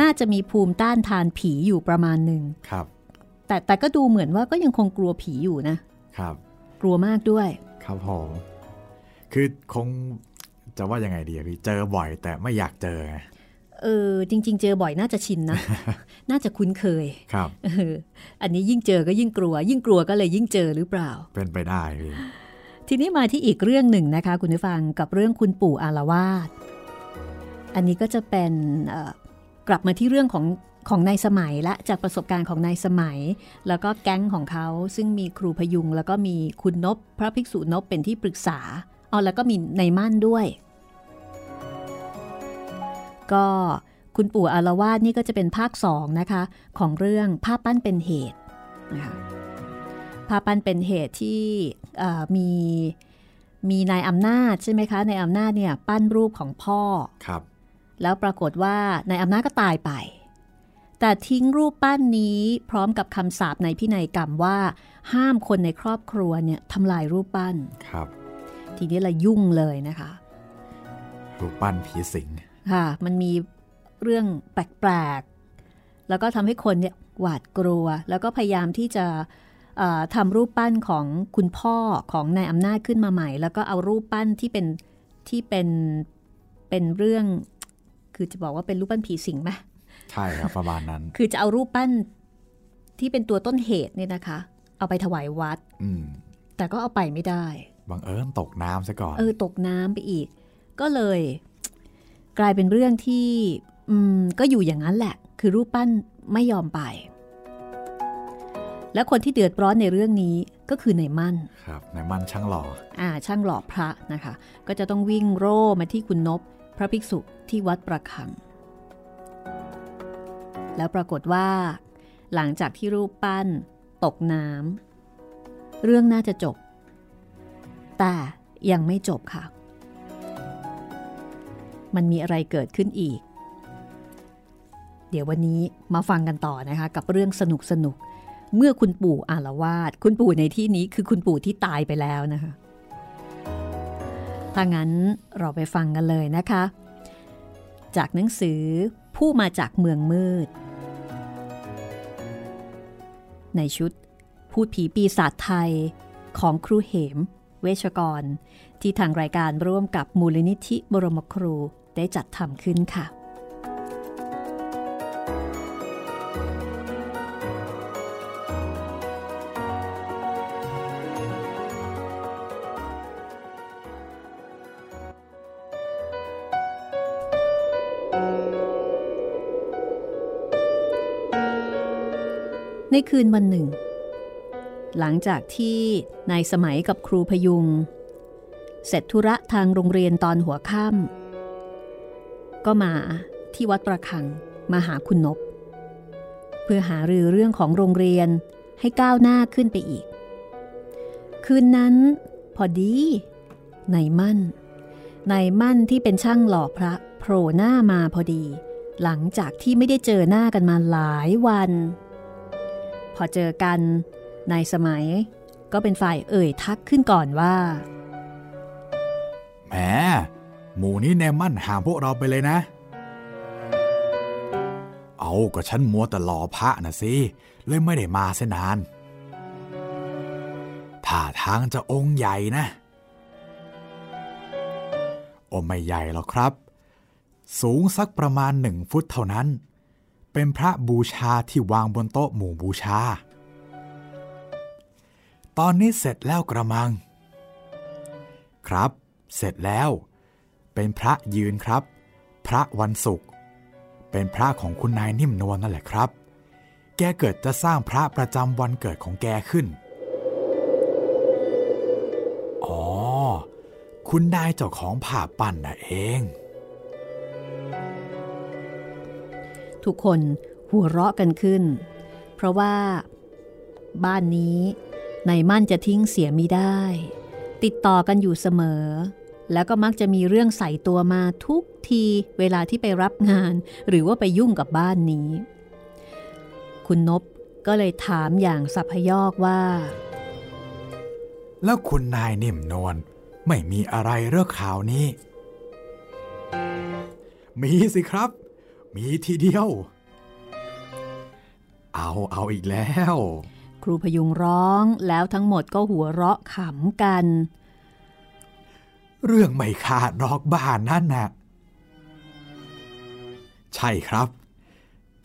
น่าจะมีภูมิต้านทานผีอยู่ประมาณหนึ่งครับ แต่แต่ก็ดูเหมือนว่าก็ยังคงกลัวผีอยู่นะ ครับ กลัวมากด้วย ครับผมคือคงจะว่ายังไงดีพี่เจอบ่อยแต่ไม่อยากเจอไงเออจริง ๆ เจอบ่อยน่าจะชินนะ น่าจะคุ้นเคยครับเอออันนี้ยิ่งเจอก็ยิ่งกลัว ยิ่งกลัวก็เลยยิ่งเจอหรือเปล่า เป็นไปได้พี่ทีนี้มาที่อีกเรื่องหนึ่งนะคะ คุณผู้ฟังกับเรื่องคุณปู่อารวาสอันนี้ก็จะเป็นกลับมาที่เรื่องของ ของนายสมัยและจากประสบการณ์ของนายสมัย แล้วก็แก๊งของเขาซึ่งมีครูพยุง แล้วก็มีคุณนบพระภิกษุนบเป็นที่ปรึกษาอ๋อแล้วก็มีในมั่นด้วย ก็คุณปู่อารวาสนี่ก็จะเป็นภาคสองนะคะ ของเรื่องภาพปั้นเป็นเหตุนะคะภาพปั้นเป็นเหตุที่มีมีนายอำนาจใช่ไหมคะนายอำนาจเนี่ยปั้นรูปของพ่อครับ แล้วปรากฏว่านายอำนาจก็ตายไป แต่ทิ้งรูปปั้นนี้พร้อมกับคำสาปในพินัยกรรมว่า ห้ามคนในครอบครัวเนี่ยทำลายรูปปั้นครับ ทีนี้ละยุ่งเลยนะคะ รูปปั้นผีสิงค่ะ มันมีเรื่องแปลกๆ แล้วก็ทำให้คนเนี่ยหวาดกลัว แล้วก็พยายามที่จะทำรูปปั้นของคุณพ่อของนายอำนาจขึ้นมาใหม่ แล้วก็เอารูปปั้นที่เป็นที่เป็นเป็นเรื่อง คือจะบอกว่าเป็นรูปปั้นผีสิงไหม ใช่ครับประมาณนั้น คือจะเอารูปปั้นที่เป็นตัวต้นเหตุเนี่ยนะคะ เอาไปถวายวัดอืแต่ก็เอาไปไม่ได้บังเอิญตกน้ำซะก่อน เออตกน้ำไปอีก ก็เลย กลายเป็นเรื่องที่อืมก็อยู่อย่างนั้นแหละ คือรูปปั้นไม่ยอมไป และคนที่เดือดร้อนในเรื่องนี้ก็คือในมั่น ครับในมั่นช่างหล่อ อ่า ช่างหล่อพระนะคะ ก็จะต้องวิ่งโร่มาที่คุณนบพระภิกษุที่วัดประคัง แล้วปรากฏว่า หลังจากที่รูปปั้น ตกน้ำเรื่องน่าจะจบ แต่ยังไม่จบค่ะ มันมีอะไรเกิดขึ้นอีก เดี๋ยววันนี้มาฟังกันต่อนะคะ กับเรื่องสนุกสนุกเมื่อคุณปู่อารวาสคุณปู่ในที่นี้คือคุณปู่ที่ตายไปแล้วนะคะ ถ้างั้นเราไปฟังกันเลยนะคะ จากหนังสือผู้มาจากเมืองมืด ในชุด พูดผีปีศาจไทยของครูเหม เวชกร ที่ทางรายการร่วมกับมูลนิธิบรมครูได้จัดทำขึ้นค่ะ ในคืนวันหนึ่ง หลังจากที่นายสมัยกับครูพยุง เสร็จธุระทางโรงเรียนตอนหัวค่ำก็มาที่วัดประคังมาหาคุณนบเพื่อหารือเรื่องของโรงเรียนให้ก้าวหน้าขึ้นไปอีก คืนนั้น พอดีนายมั่นนายมั่นที่เป็นช่างหล่อพระโผล่หน้ามาพอดี หลังจากที่ไม่ได้เจอหน้ากันมาหลายวัน พอเจอกันนายสมัยก็เป็นฝ่ายเอ่ยทักขึ้นก่อนว่าแหมหมู่นี้แนมั่นห่างพวกเราไปเลยนะ เอาก็ฉันมัวแต่หล่อพระนะสิ เลยไม่ได้มาเสนานท่าทางจะองค์ใหญ่นะโอไม่ใหญ่หรอกครับ สูงสักประมาณหนึ่งฟุตเท่านั้น เป็นพระบูชาที่วางบนโต๊ะหมู่บูชา ตอนนี้เสร็จแล้วกระมัง ครับ เสร็จแล้ว เป็นพระยืนครับ พระวันศุกร์เป็นพระของคุณนายนิ่มนวลนั่นแหละครับ แกเกิดจะสร้างพระประจำวันเกิดของแกขึ้น อ๋อ คุณนายเจ้าของผ่าปั่นน่ะเอง ทุกคนหัวเราะกันขึ้น เพราะว่า บ้านนี้ในมั่นจะทิ้งเสียไม่ได้ ติดต่อกันอยู่เสมอ แล้วก็มักจะมีเรื่องใส่ตัวมาทุกทีเวลาที่ไปรับงาน หรือว่าไปยุ่งกับบ้านนี้ คุณนบก็เลยถามอย่างสัพยอกว่า แล้วคุณนายนิ่มนวลไม่มีอะไรเรื่องข่าวนี้ มีสิครับ มีทีเดียว เอาเอาอีกแล้ว ครูพยุงร้องแล้วทั้งหมดก็หัวเราะขำกัน เรื่องไม่ขาดรอกบ้านนั่นน่ะ ใช่ครับ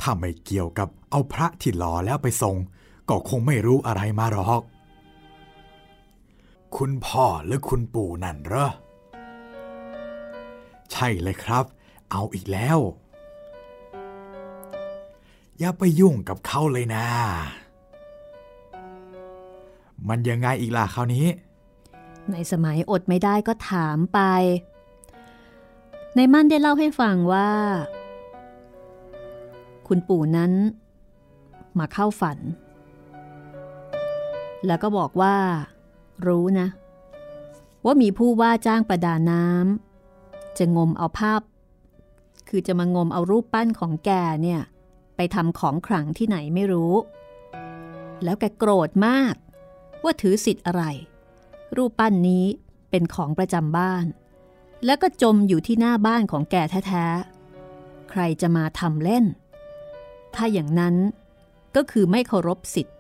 ถ้าไม่เกี่ยวกับเอาพระที่หล่อแล้วไปส่ง ก็คงไม่รู้อะไรมาหรอก คุณพ่อหรือคุณปู่นั่นเหรอ ใช่เลยครับ เอาอีกแล้ว อย่าไปยุ่งกับเขาเลยนะ มันยังไงอีกล่ะคราวนี้ ในสมัยอดไม่ได้ก็ถามไป ในมั่นได้เล่าให้ฟังว่า คุณปู่นั้น มาเข้าฝัน แล้วก็บอกว่า รู้นะ ว่ามีผู้ว่าจ้างประดาน้ำจะงมเอาภาพ คือจะมางมเอารูปปั้นของแกเนี่ย ไปทำของขลังที่ไหนไม่รู้ แล้วแกโกรธมาก ว่าถือสิทธิ์อะไร รูปปั้นนี้เป็นของประจำบ้าน แล้วก็จมอยู่ที่หน้าบ้านของแกแท้ๆ ใครจะมาทำเล่น ถ้าอย่างนั้นก็คือไม่เคารพสิทธิ์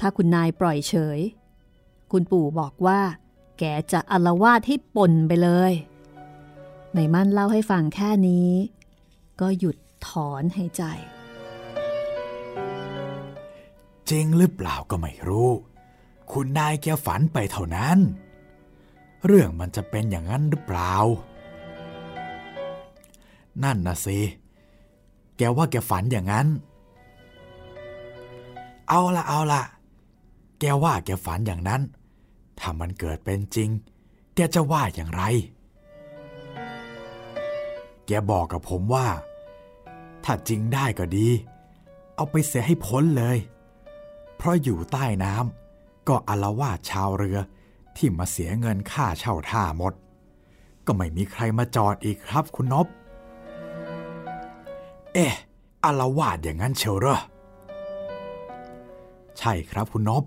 ถ้าคุณนายปล่อยเฉย คุณปู่บอกว่า แกจะอลวาดให้ปนไปเลย ในมั่นเล่าให้ฟังแค่นี้ ก็หยุดถอนหายใจ จริงหรือเปล่าก็ไม่รู้ คุณนายแกฝันไปเท่านั้น เรื่องมันจะเป็นอย่างนั้นหรือเปล่า นั่นนะสิ แกว่าแกฝันอย่างนั้น เอาละเอาละแกว่าแกฝันอย่างนั้น ถ้ามันเกิดเป็นจริง แกจะว่าอย่างไร แกบอกกับผมว่า ถ้าจริงได้ก็ดี เอาไปเสียให้พ้นเลย เพราะอยู่ใต้น้ำก็อลวาดชาวเรือที่มาเสียเงินค่าเช่าท่าหมด ก็ไม่มีใครมาจอดอีกครับคุณนบ เอ๊ะอลวาดอย่างนั้นเชียวเหรอ ใช่ครับคุณนบ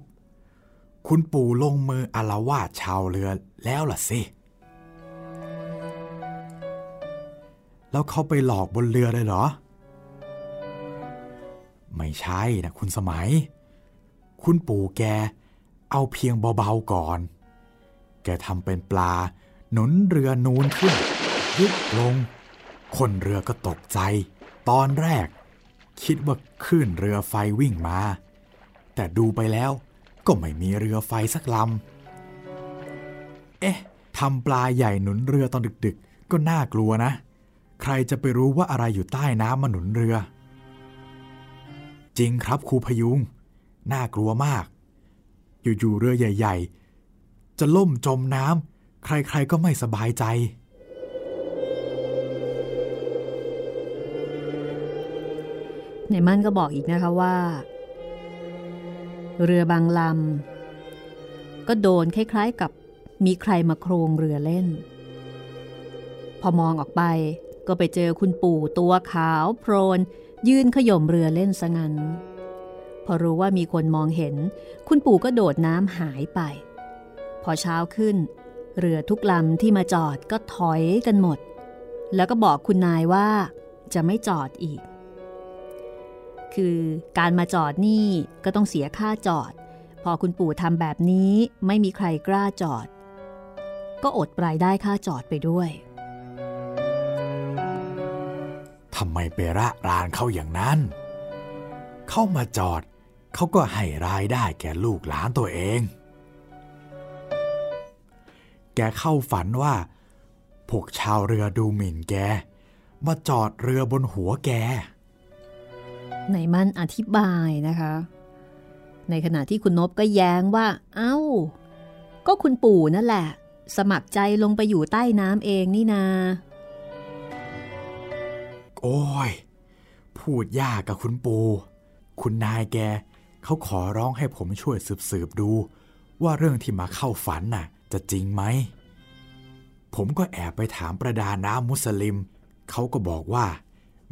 คุณปู่ลงมืออลวาดชาวเรือแล้วล่ะสิแล้วเขาไปหลอกบนเรือเลยเหรอ ไม่ใช่นะคุณสมัย คุณปู่แกเอาเพียงเบาๆก่อน แกทำเป็นปลา หนุนเรือนูนขึ้นยุบลง คนเรือก็ตกใจ ตอนแรก คิดว่าคลื่นเรือไฟวิ่งมา แต่ดูไปแล้วก็ไม่มีเรือไฟสักลำ เอ๊ะทำปลาใหญ่หนุนเรือตอนดึกๆ ก็น่ากลัวนะ ใครจะไปรู้ว่าอะไรอยู่ใต้น้ำมาหนุนเรือ จริงครับครูพยุง น่ากลัวมาก อยู่ๆเรือใหญ่ ๆ จะล่มจมน้ำใครๆก็ไม่สบายใจ ในมั่นก็บอกอีกนะคะว่า เรือบางลำก็โดนคล้ายๆกับมีใครมาโครงเรือเล่น พอมองออกไปก็ไปเจอคุณปู่ตัวขาวโพรน ยืนขย่มเรือเล่นซะงั้นพอรู้ว่ามีคนมองเห็น คุณปู่ก็โดดน้ำหายไป พอเช้าขึ้น เรือทุกลำที่มาจอดก็ถอยกันหมด แล้วก็บอกคุณนายว่าจะไม่จอดอีก คือการมาจอดนี่ก็ต้องเสียค่าจอด พอคุณปู่ทำแบบนี้ไม่มีใครกล้าจอด ก็อดรายได้ค่าจอดไปด้วยำไมไประรานเขาอย่างนั้น เข้ามาจอดเขาก็ให้รายได้แก่ลูกหลานตัวเอง แกเข้าฝันว่า พวกชาวเรือดูหมิ่นแก มาจอดเรือบนหัวแก ในมันอธิบายนะคะ ในขณะที่คุณนบก็แย้งว่า เอา้า ก็คุณปู่นั่นแหละ สมัครใจลงไปอยู่ใต้น้ำเองนี่นา โอ้ย พูดยากกับคุณปู คุณนายแกเขาขอร้องให้ผมช่วยสืบสืบๆดู ว่าเรื่องที่มาเข้าฝันน่ะ จะจริงไหม ผมก็แอบไปถามประดาน้ำมุสลิม เขาก็บอกว่า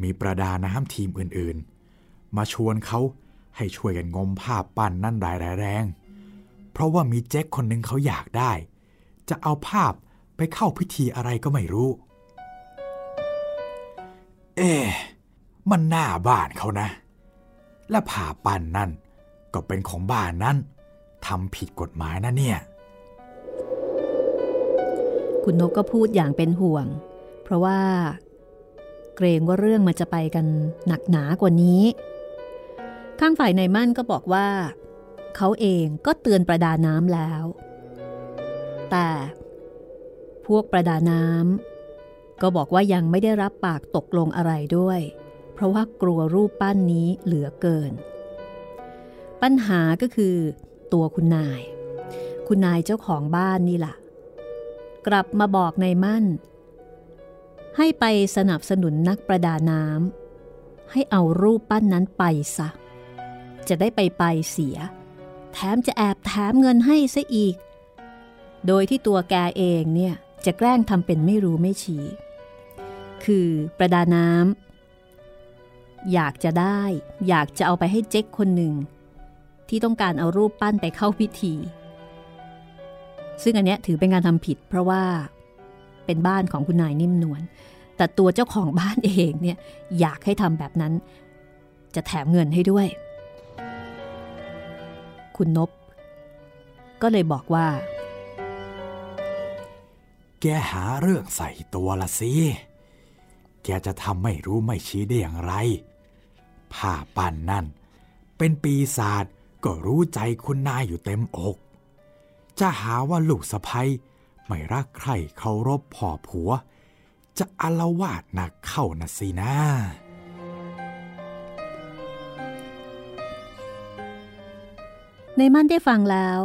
มีประดาน้ำทีมอื่นๆ มาชวนเขาให้ช่วยกันงมภาพปั้นนั่นรายแรง เพราะว่ามีแจ็คคนหนึ่งเขาอยากได้ จะเอาภาพไปเข้าพิธีอะไรก็ไม่รู้ เอ๊ะมันหน้าบ้านเขานะ และผ่าปั้นนั่นก็เป็นของบ้านนั้นทำผิดกฎหมายนะเนี่ย คุณนกก็พูดอย่างเป็นห่วง เพราะว่า เกรงว่าเรื่องมันจะไปกันหนักหนากว่านี้ ข้างฝ่ายในมั่นก็บอกว่า เขาเองก็เตือนประดาน้ำแล้ว แต่พวกประดาน้ำ ก็บอกว่ายังไม่ได้รับปากตกลงอะไรด้วย เพราะว่ากลัวรูปปั้นนี้เหลือเกิน ปัญหาก็คือ ตัวคุณนาย คุณนายเจ้าของบ้านนี่ล่ะ กลับมาบอกในมั่น ให้ไปสนับสนุนนักประดาน้ำให้เอารูปปั้นนั้นไปซะ จะได้ไปไปเสีย แถมจะแอบแถมเงินให้ซะอีก โดยที่ตัวแกเองเนี่ยจะแกล้งทำเป็นไม่รู้ไม่ชี้ คือประดาน้ำอยากจะได้ อยากจะเอาไปให้เจ๊กคนหนึ่ง ที่ต้องการเอารูปปั้นไปเข้าพิธี ซึ่งอันเนี้ยถือเป็นการทำผิด เพราะว่าเป็นบ้านของคุณนายนิ่มนวลแต่ตัวเจ้าของบ้านเองเนี่ยอยากให้ทำแบบนั้น จะแถมเงินให้ด้วย คุณนบก็เลยบอกว่า แกหาเรื่องใส่ตัวละสิ แกจะทำไม่รู้ไม่ชี้ได้อย่างไร ผ้าปั้นนั่น เป็นปีศาจก็รู้ใจคุณนายอยู่เต็มอก จะหาว่าลูกสะพ้ยไม่รักใครเคารพพ่อผัว จะอาวาดหนักเข้านะสินะในมั่นได้ฟังแล้ว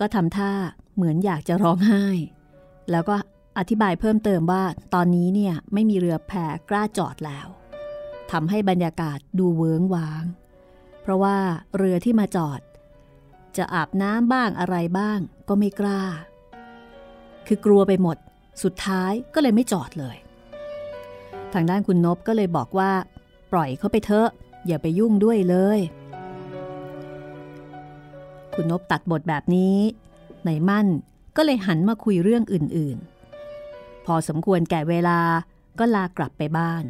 ก็ทำท่าเหมือนอยากจะร้องไห้ แล้วก็ อธิบายเพิ่มเติมว่าตอนนี้เนี่ยไม่มีเรือแพกล้าจอดแล้วทำให้บรรยากาศดูเวิ้งว้าง เพราะว่าเรือที่มาจอด จะอาบน้ำบ้างอะไรบ้างก็ไม่กล้า คือกลัวไปหมด สุดท้ายก็เลยไม่จอดเลย ทางด้านคุณนบก็เลยบอกว่า ปล่อยเขาไปเถอะ อย่าไปยุ่งด้วยเลย คุณนบตัดบทแบบนี้ ในมั่นก็เลยหันมาคุยเรื่องอื่นๆ อสมควรแก่เวลาก็ลากลับไปบ้าน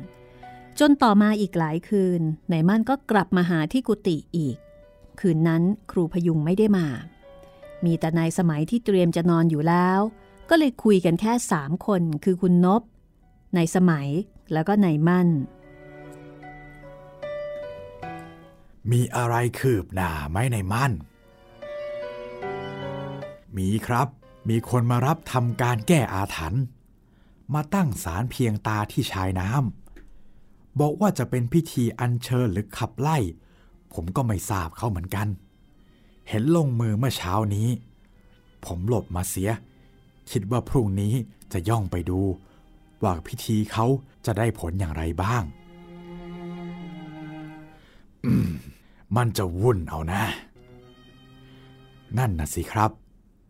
จนต่อมาอีกหลายคืนในมั่นก็กลับมาหาที่กุฏิอีก คืนนั้นครูพยุงไม่ได้มา มีแต่นายสมัยที่เตรียมจะนอนอยู่แล้ว ก็เลยคุยกันแค่สามคนคือคุณนบนายสมัยแล้วก็นายมั่น มีอะไรคืบหน้าไหมในมั่น มีครับ มีคนมารับทำการแก้อาถรรพ์ มาตั้งศาลเพียงตาที่ชายน้ำบอกว่าจะเป็นพิธีอัญเชิญหรือขับไล่ ผมก็ไม่ทราบเขาเหมือนกัน เห็นลงมือเมื่อเช้านี้ ผมหลบมาเสีย คิดว่าพรุ่งนี้จะย่องไปดู ว่าพิธีเขาจะได้ผลอย่างไรบ้างมมันจะวุ่นเอานะ นั่นน่ะสิครับ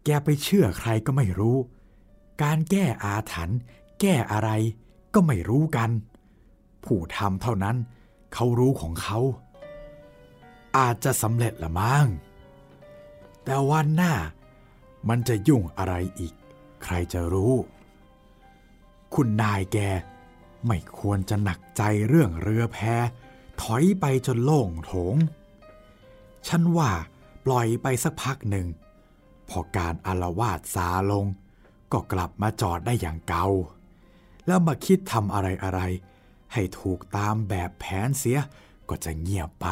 แกไปเชื่อใครก็ไม่รู้การแก้อาถรรพ์ แก้อะไรก็ไม่รู้กัน ผู้ทำเท่านั้นเขารู้ของเขา อาจจะสำเร็จละมั้งแต่วันหน้ามันจะยุ่งอะไรอีก ใครจะรู้ คุณนายแกไม่ควรจะหนักใจเรื่องเรือแพถอยไปจนโล่งโถง ฉันว่าปล่อยไปสักพักหนึ่ง พอการอารวาสซาลง ก็กลับมาจอดได้อย่างเกา แล้วมาคิดทำอะไรอะไร ให้ถูกตามแบบแผนเสียก็จะเงียบไป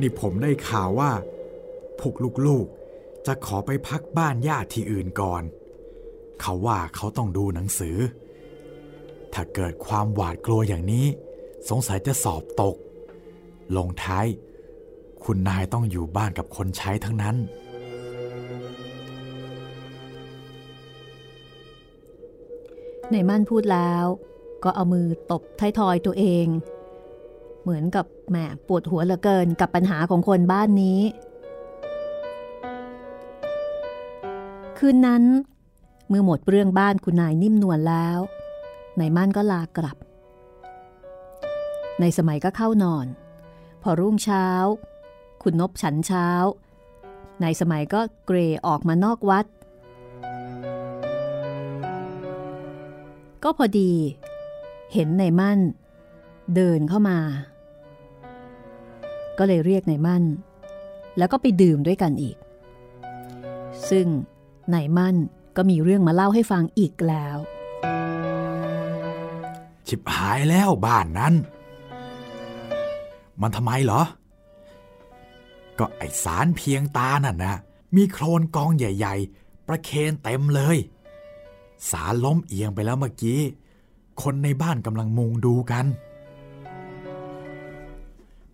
นี่ผมได้ข่าวว่า พวกลูกๆ จะขอไปพักบ้านญาติที่อื่นก่อน เขาว่าเขาต้องดูหนังสือ ถ้าเกิดความหวาดกลัวอย่างนี้ สงสัยจะสอบตก ลงท้าย คุณนายต้องอยู่บ้านกับคนใช้ทั้งนั้น ในมั่นพูดแล้ว ก็เอามือตบท้ายทอยตัวเอง เหมือนกับแหมปวดหัวเหลือเกินกับปัญหาของคนบ้านนี้ คืนนั้น เมื่อหมดเรื่องบ้านคุณนายนิ่มนวลแล้วนายมั่นก็ลากลับ ในสมัยก็เข้านอน พอรุ่งเช้า คุณนบฉันเช้าในสมัยก็เกรออกมานอกวัด ก็พอดี เห็นในมั่น เดินเข้ามา ก็เลยเรียกในมั่น แล้วก็ไปดื่มด้วยกันอีก ซึ่งในมั่นก็มีเรื่องมาเล่าให้ฟังอีกแล้ว ชิบหายแล้วบ้านนั้น มันทำไมเหรอ ก็ไอสารเพียงตานั่นนะมีโครนกองใหญ่ ๆ ประเคนเต็มเลย สารล้มเอียงไปแล้วเมื่อกี้ คนในบ้านกำลังมุงดูกัน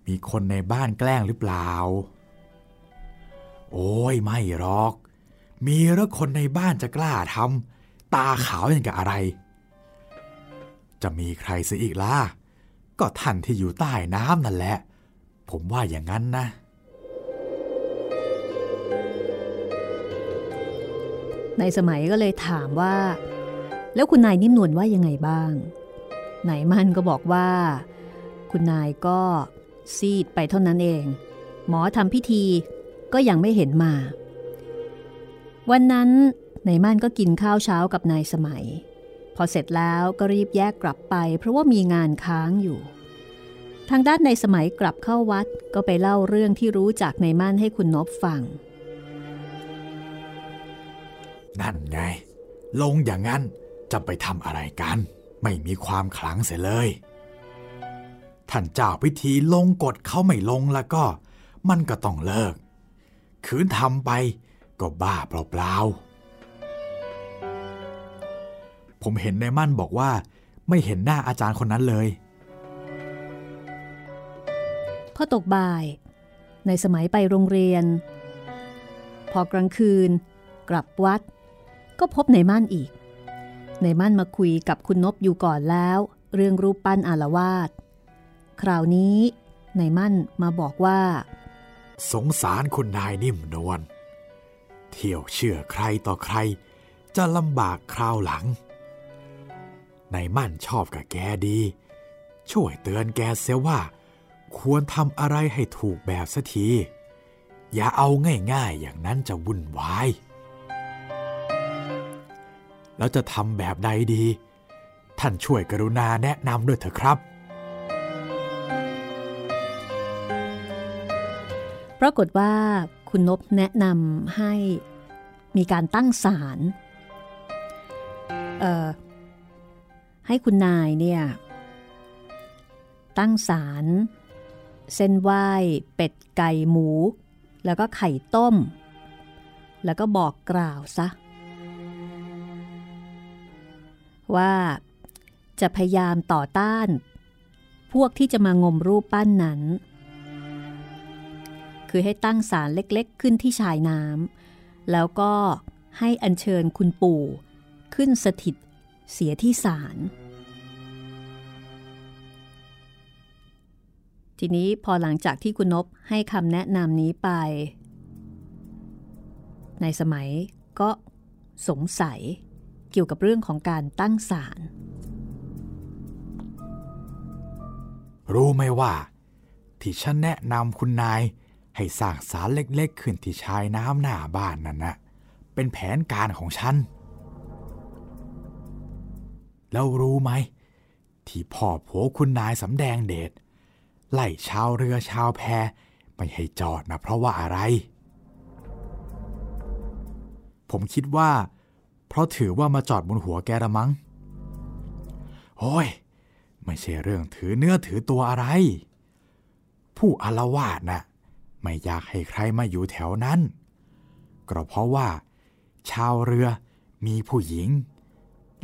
มีคนในบ้านแกล้งหรือเปล่า โอ้ยไม่หรอก มีแล้วคนในบ้านจะกล้าทำตาขาวอย่างกับอะไร จะมีใครเสียอีกล่ะ ก็ท่านที่อยู่ใต้น้ำนั่นแหละ ผมว่าอย่างนั้นนะ ในสมัยก็เลยถามว่า แล้วคุณนายนิ่มนวลว่ายังไงบ้างนายมั่นก็บอกว่า คุณนายก็ซีดไปเท่านั้นเอง หมอทำพิธีก็ยังไม่เห็นมา วันนั้นนายมั่นก็กินข้าวเช้ากับนายสมัย พอเสร็จแล้วก็รีบแยกกลับไป เพราะว่ามีงานค้างอยู่ ทางด้านในสมัยกลับเข้าวัดก็ไปเล่าเรื่องที่รู้จากนายมั่นให้คุณนบฟัง นั่นไง ลงอย่างนั้นจะไปทำอะไรกัน ไม่มีความขลังเสียเลย ท่านเจ้าพิธีลงกฎเขาไม่ลงแล้วก็ มันก็ต้องเลิก คืนทำไปก็บ้าเปล่าๆ ผมเห็นในมั่นบอกว่า ไม่เห็นหน้าอาจารย์คนนั้นเลย พอตกบ่าย ในสมัยไปโรงเรียน พอกลางคืน กลับวัด ก็พบในม่านอีก ในม่านมาคุยกับคุณนบอยู่ก่อนแล้ว เรื่องรูปปั้นอารวาสคราวนี้ในมั่นมาบอกว่า สงสารคุณนายนิ่มนวลเที่ยวเชื่อใครต่อใคร จะลำบากคราวหลัง ในมั่นชอบกับแกดี ช่วยเตือนแกเสียว่า ควรทำอะไรให้ถูกแบบสัที อย่าเอาง่ายๆอย่างนั้นจะวุ่นวาย แล้วจะทำแบบใดดี ท่านช่วยกรุณาแนะนำด้วยเถอะครับ ปรากฏว่าคุณนบแนะนำให้มีการตั้งศาลให้คุณนายเนี่ย ตั้งศาลเส้นไหว้เป็ดไก่หมู แล้วก็ไข่ต้ม แล้วก็บอกกล่าวซะ ว่า จะพยายามต่อต้าน พวกที่จะมางมรูปปั้นนั้น คือให้ตั้งศาลเล็กๆ ขึ้นที่ชายน้ำแล้วก็ให้อัญเชิญคุณปู่ ขึ้นสถิตเสียที่ศาลทีนี้พอหลังจากที่คุณนบให้คำแนะนำนี้ไป ในสมัยก็สงสัย เกี่ยวกับเรื่องของการตั้งศาล รู้ไหมว่า ที่ฉันแนะนำคุณนาย ให้สร้างศาลเล็กๆ ขึ้นที่ชายน้ำหน้าบ้านนั่นนะเป็นแผนการของฉัน แล้วรู้ไหม ที่พ่อโผคุณนายสำแดงเดชไล่ชาวเรือชาวแพไม่ให้จอดนะเพราะว่าอะไร ผมคิดว่า เพราะถือว่ามาจอดบนหัวแกระมั้งโอ้ย ไม่ใช่เรื่องถือเนื้อถือตัวอะไร ผู้อารวาสนะ่ะไม่อยากให้ใครมาอยู่แถวนั้น ก็เพราะว่า ชาวเรือมีผู้หญิง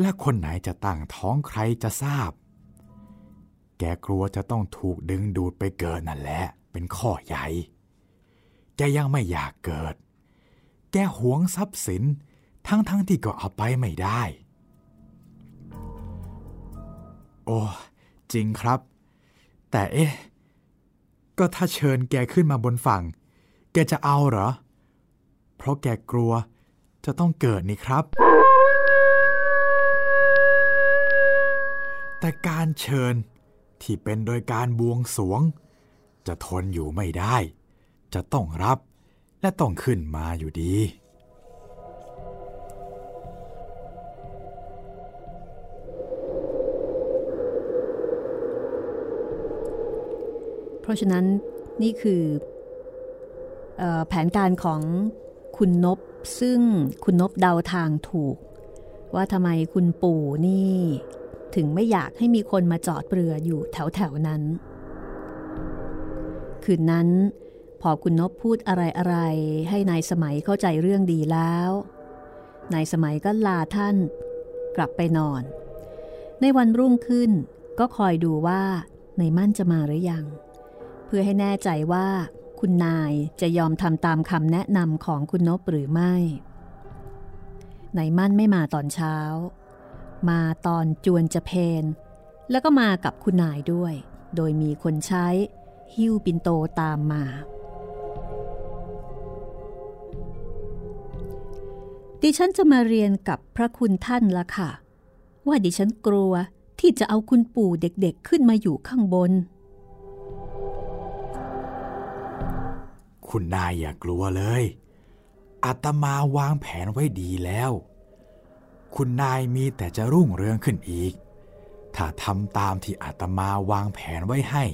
และคนไหนจะตั้งท้องใครจะทราบ แกกลัวจะต้องถูกดึงดูดไปเกิดนั่นแหละ เป็นข้อใหญ่ แกยังไม่อยากเกิด แกหวงทรัพย์สิน ทั้งๆทที่ก็เอาไปไม่ได้ โอ้ จริงครับ แต่เอ๊ะ ก็ถ้าเชิญแกขึ้นมาบนฝั่ง แกจะเอาเหรอ เพราะแกกลัวจะต้องเกิดนี่ครับ แต่การเชิญที่เป็นโดยการบวงสวง จะทนอยู่ไม่ได้ จะต้องรับและต้องขึ้นมาอยู่ดี ราะฉะนั้นนี่คืออแผนการของคุณนบซึ่งคุณนบเดาทางถูก ว่าทำไมคุณปู่นี่ ถึงไม่อยากให้มีคนมาจอดเรืออยู่แถวแถวนั้น คืนนั้น พอคุณนบพูดอะไรอะไรให้นายสมัยเข้าใจเรื่องดีแล้วนายสมัยก็ลาท่าน กลับไปนอน ในวันรุ่งขึ้นก็คอยดูว่าในมั่นจะมาหรือยัง พื่อให้แน่ใจว่า คุณนายจะยอมทำตามคำแนะนำของคุณนบหรือไม่ในมั่นไม่มาตอนเช้า มาตอนจวนจะเพน แล้วก็มากับคุณนายด้วย โดยมีคนใช้ฮิ้วปินโตตามมา ดิฉันจะมาเรียนกับพระคุณท่านละค่ะ ว่าดิฉันกลัวที่จะเอาคุณปู่เด็กๆขึ้นมาอยู่ข้างบน คุณนายอย่ากลัวเลยอาตมาวางแผนไว้ดีแล้ว คุณนายมีแต่จะรุ่งเรืองขึ้นอีก ถ้าทำตามที่อาตมาวางแผนไว้ให้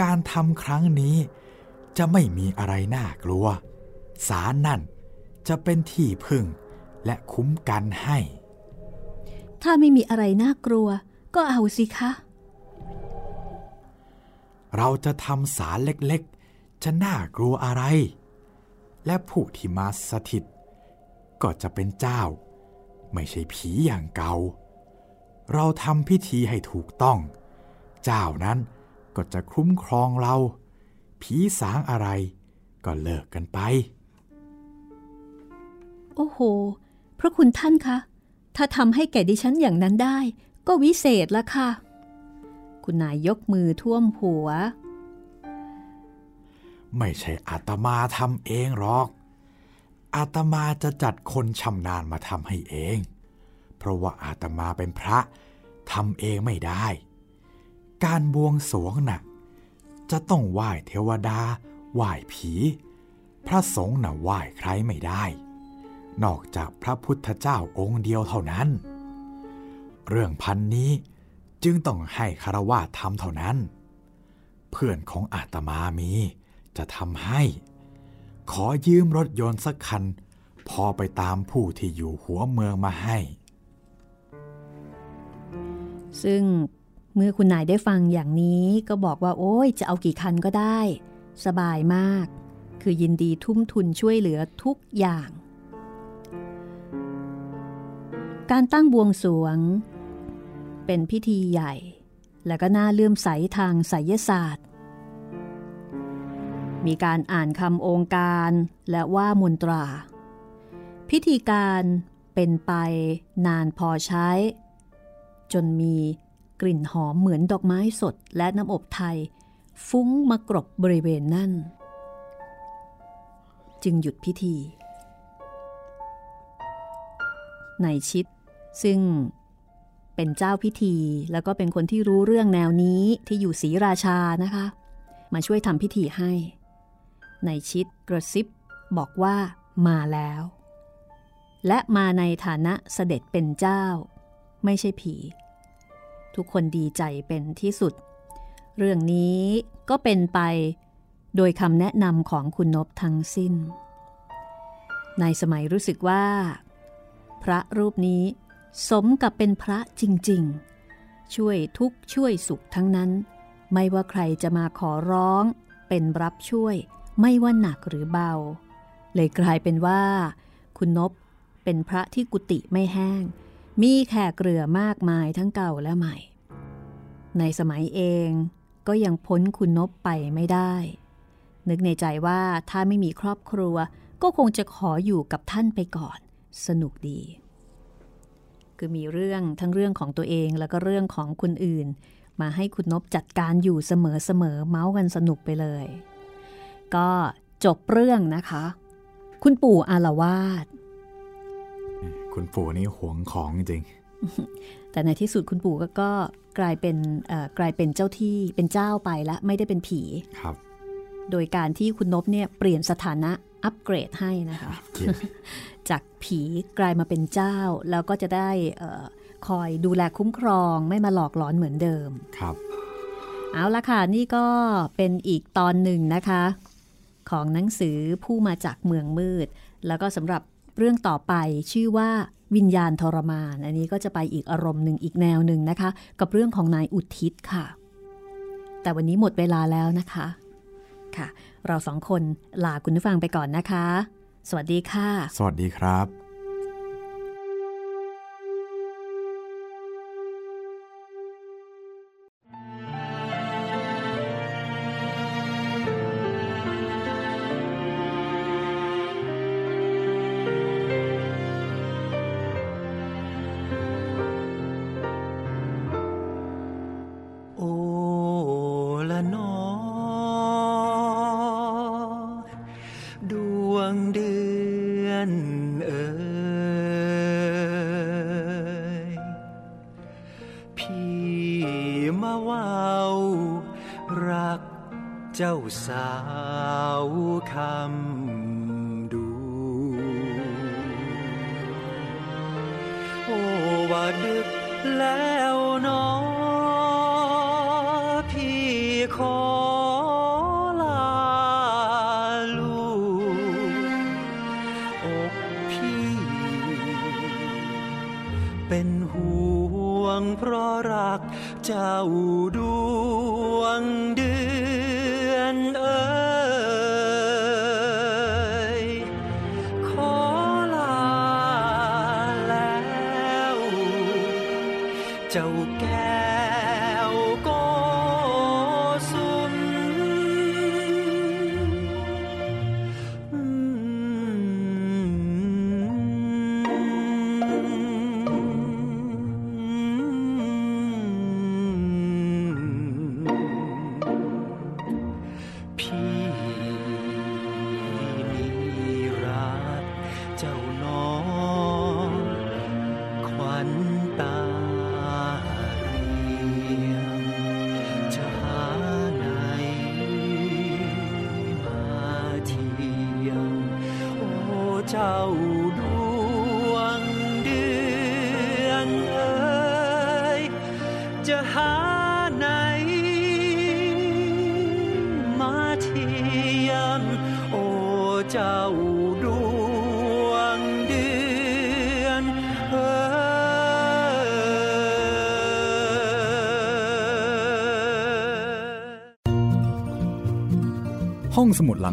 การทำครั้งนี้จะไม่มีอะไรน่ากลัว สารนั่นจะเป็นที่พึ่งและคุ้มกันให้ ถ้าไม่มีอะไรน่ากลัว ก็เอาสิคะ เราจะทำสารเล็กๆ จะน่ากลัวอะไร และผู้ที่มาสถิต ก็จะเป็นเจ้า ไม่ใช่ผีอย่างเก่า เราทำพิธีให้ถูกต้อง เจ้านั้นก็จะคุ้มครองเรา ผีสางอะไรก็เลิกกันไป โอ้โห พระคุณท่านคะ ถ้าทำให้แก่ดิฉันอย่างนั้นได้ ก็วิเศษละค่ะ คุณนายยกมือท่วมหัว ไม่ใช่อาตมาทำเองหรอก อาตมาจะจัดคนชำนาญมาทำให้เอง เพราะว่าอาตมาเป็นพระทำเองไม่ได้ การบวงสรวงน่ะจะต้องไหว้เทวดา ไหว้ผี พระสงฆ์น่ะไหว้ใครไม่ได้ นอกจากพระพุทธเจ้าองค์เดียวเท่านั้น เรื่องพันนี้จึงต้องให้คารวะทำเท่านั้น เพื่อนของอาตมามี จะทำให้ ขอยืมรถยนต์สักคัน พอไปตามผู้ที่อยู่หัวเมืองมาให้ ซึ่งเมื่อคุณนายได้ฟังอย่างนี้ก็บอกว่าโอ้ยจะเอากี่คันก็ได้ สบายมาก คือยินดีทุ่มทุนช่วยเหลือทุกอย่าง การตั้งบวงสรวง เป็นพิธีใหญ่ และก็น่าเลื่อมใสทางไสยศาสตร์ มีการอ่านคำองค์การและว่ามนตรา พิธีการเป็นไปนานพอใช้ จนมีกลิ่นหอมเหมือนดอกไม้สดและน้ำอบไทย ฟุ้งมากรบบริเวณนั่น จึงหยุดพิธีในชิด ซึ่งเป็นเจ้าพิธีแล้วก็เป็นคนที่รู้เรื่องแนวนี้ที่อยู่ศรีราชานะคะ มาช่วยทำพิธีให้ ในชิดกระซิบ บอกว่ามาแล้ว และมาในฐานะเสด็จเป็นเจ้า ไม่ใช่ผี ทุกคนดีใจเป็นที่สุด เรื่องนี้ก็เป็นไปโดยคำแนะนำของคุณนบทั้งสิ้น ในสมัยรู้สึกว่า พระรูปนี้สมกับเป็นพระจริงๆ ช่วยทุกช่วยสุขทั้งนั้น ไม่ว่าใครจะมาขอร้องเป็นรับช่วย ไม่ว่าหนักหรือเบา เลยกลายเป็นว่า คุณนบเป็นพระที่กุฏิไม่แห้ง มีแขกเรือมากมายทั้งเก่าและใหม่ ในสมัยเองก็ยังพ้นคุณนบไปไม่ได้ นึกในใจว่าถ้าไม่มีครอบครัว ก็คงจะขออยู่กับท่านไปก่อน สนุกดี คือมีเรื่องทั้งเรื่องของตัวเองแล้วก็เรื่องของคนอื่น มาให้คุณนบจัดการอยู่เสมอเสมอเมาส์กันสนุกไปเลย ก็จบเรื่องนะคะ คุณปู่อารวาสคุณปู่นี่หวงของจริง แต่ในที่สุดคุณปู่ก็ก็กลายเป็นเอ่อกลายเป็นเจ้าที่เป็นเจ้าไปแล้วไม่ได้เป็นผีครับ โดยการที่คุณนบเนี่ยเปลี่ยนสถานะอัปเกรดให้นะคะเกียรติจากผีกลายมาเป็นเจ้า แล้วก็จะได้เออคอยดูแลคุ้มครองไม่มาหลอกหลอนเหมือนเดิมครับ เอาละค่ะ นี่ก็เป็นอีกตอนหนึ่งนะคะ ของหนังสือผู้มาจากเมืองมืด แล้วก็สำหรับเรื่องต่อไปชื่อว่าวิญญาณทรมาน อันนี้ก็จะไปอีกอารมณ์หนึ่งอีกแนวหนึ่งนะคะ กับเรื่องของนายอุทิศค่ะ แต่วันนี้หมดเวลาแล้วนะคะค่ะ เราสองคนลาคุณผู้ฟังไปก่อนนะคะ สวัสดีค่ะ สวัสดีครับ สาวคำดู โอ้ว่าดึกแล้วนอพี่ขอลาลูอกพี่ เป็นห่วงเพราะรักเจ้าดู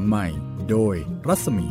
ใหม่ โดยรัศมี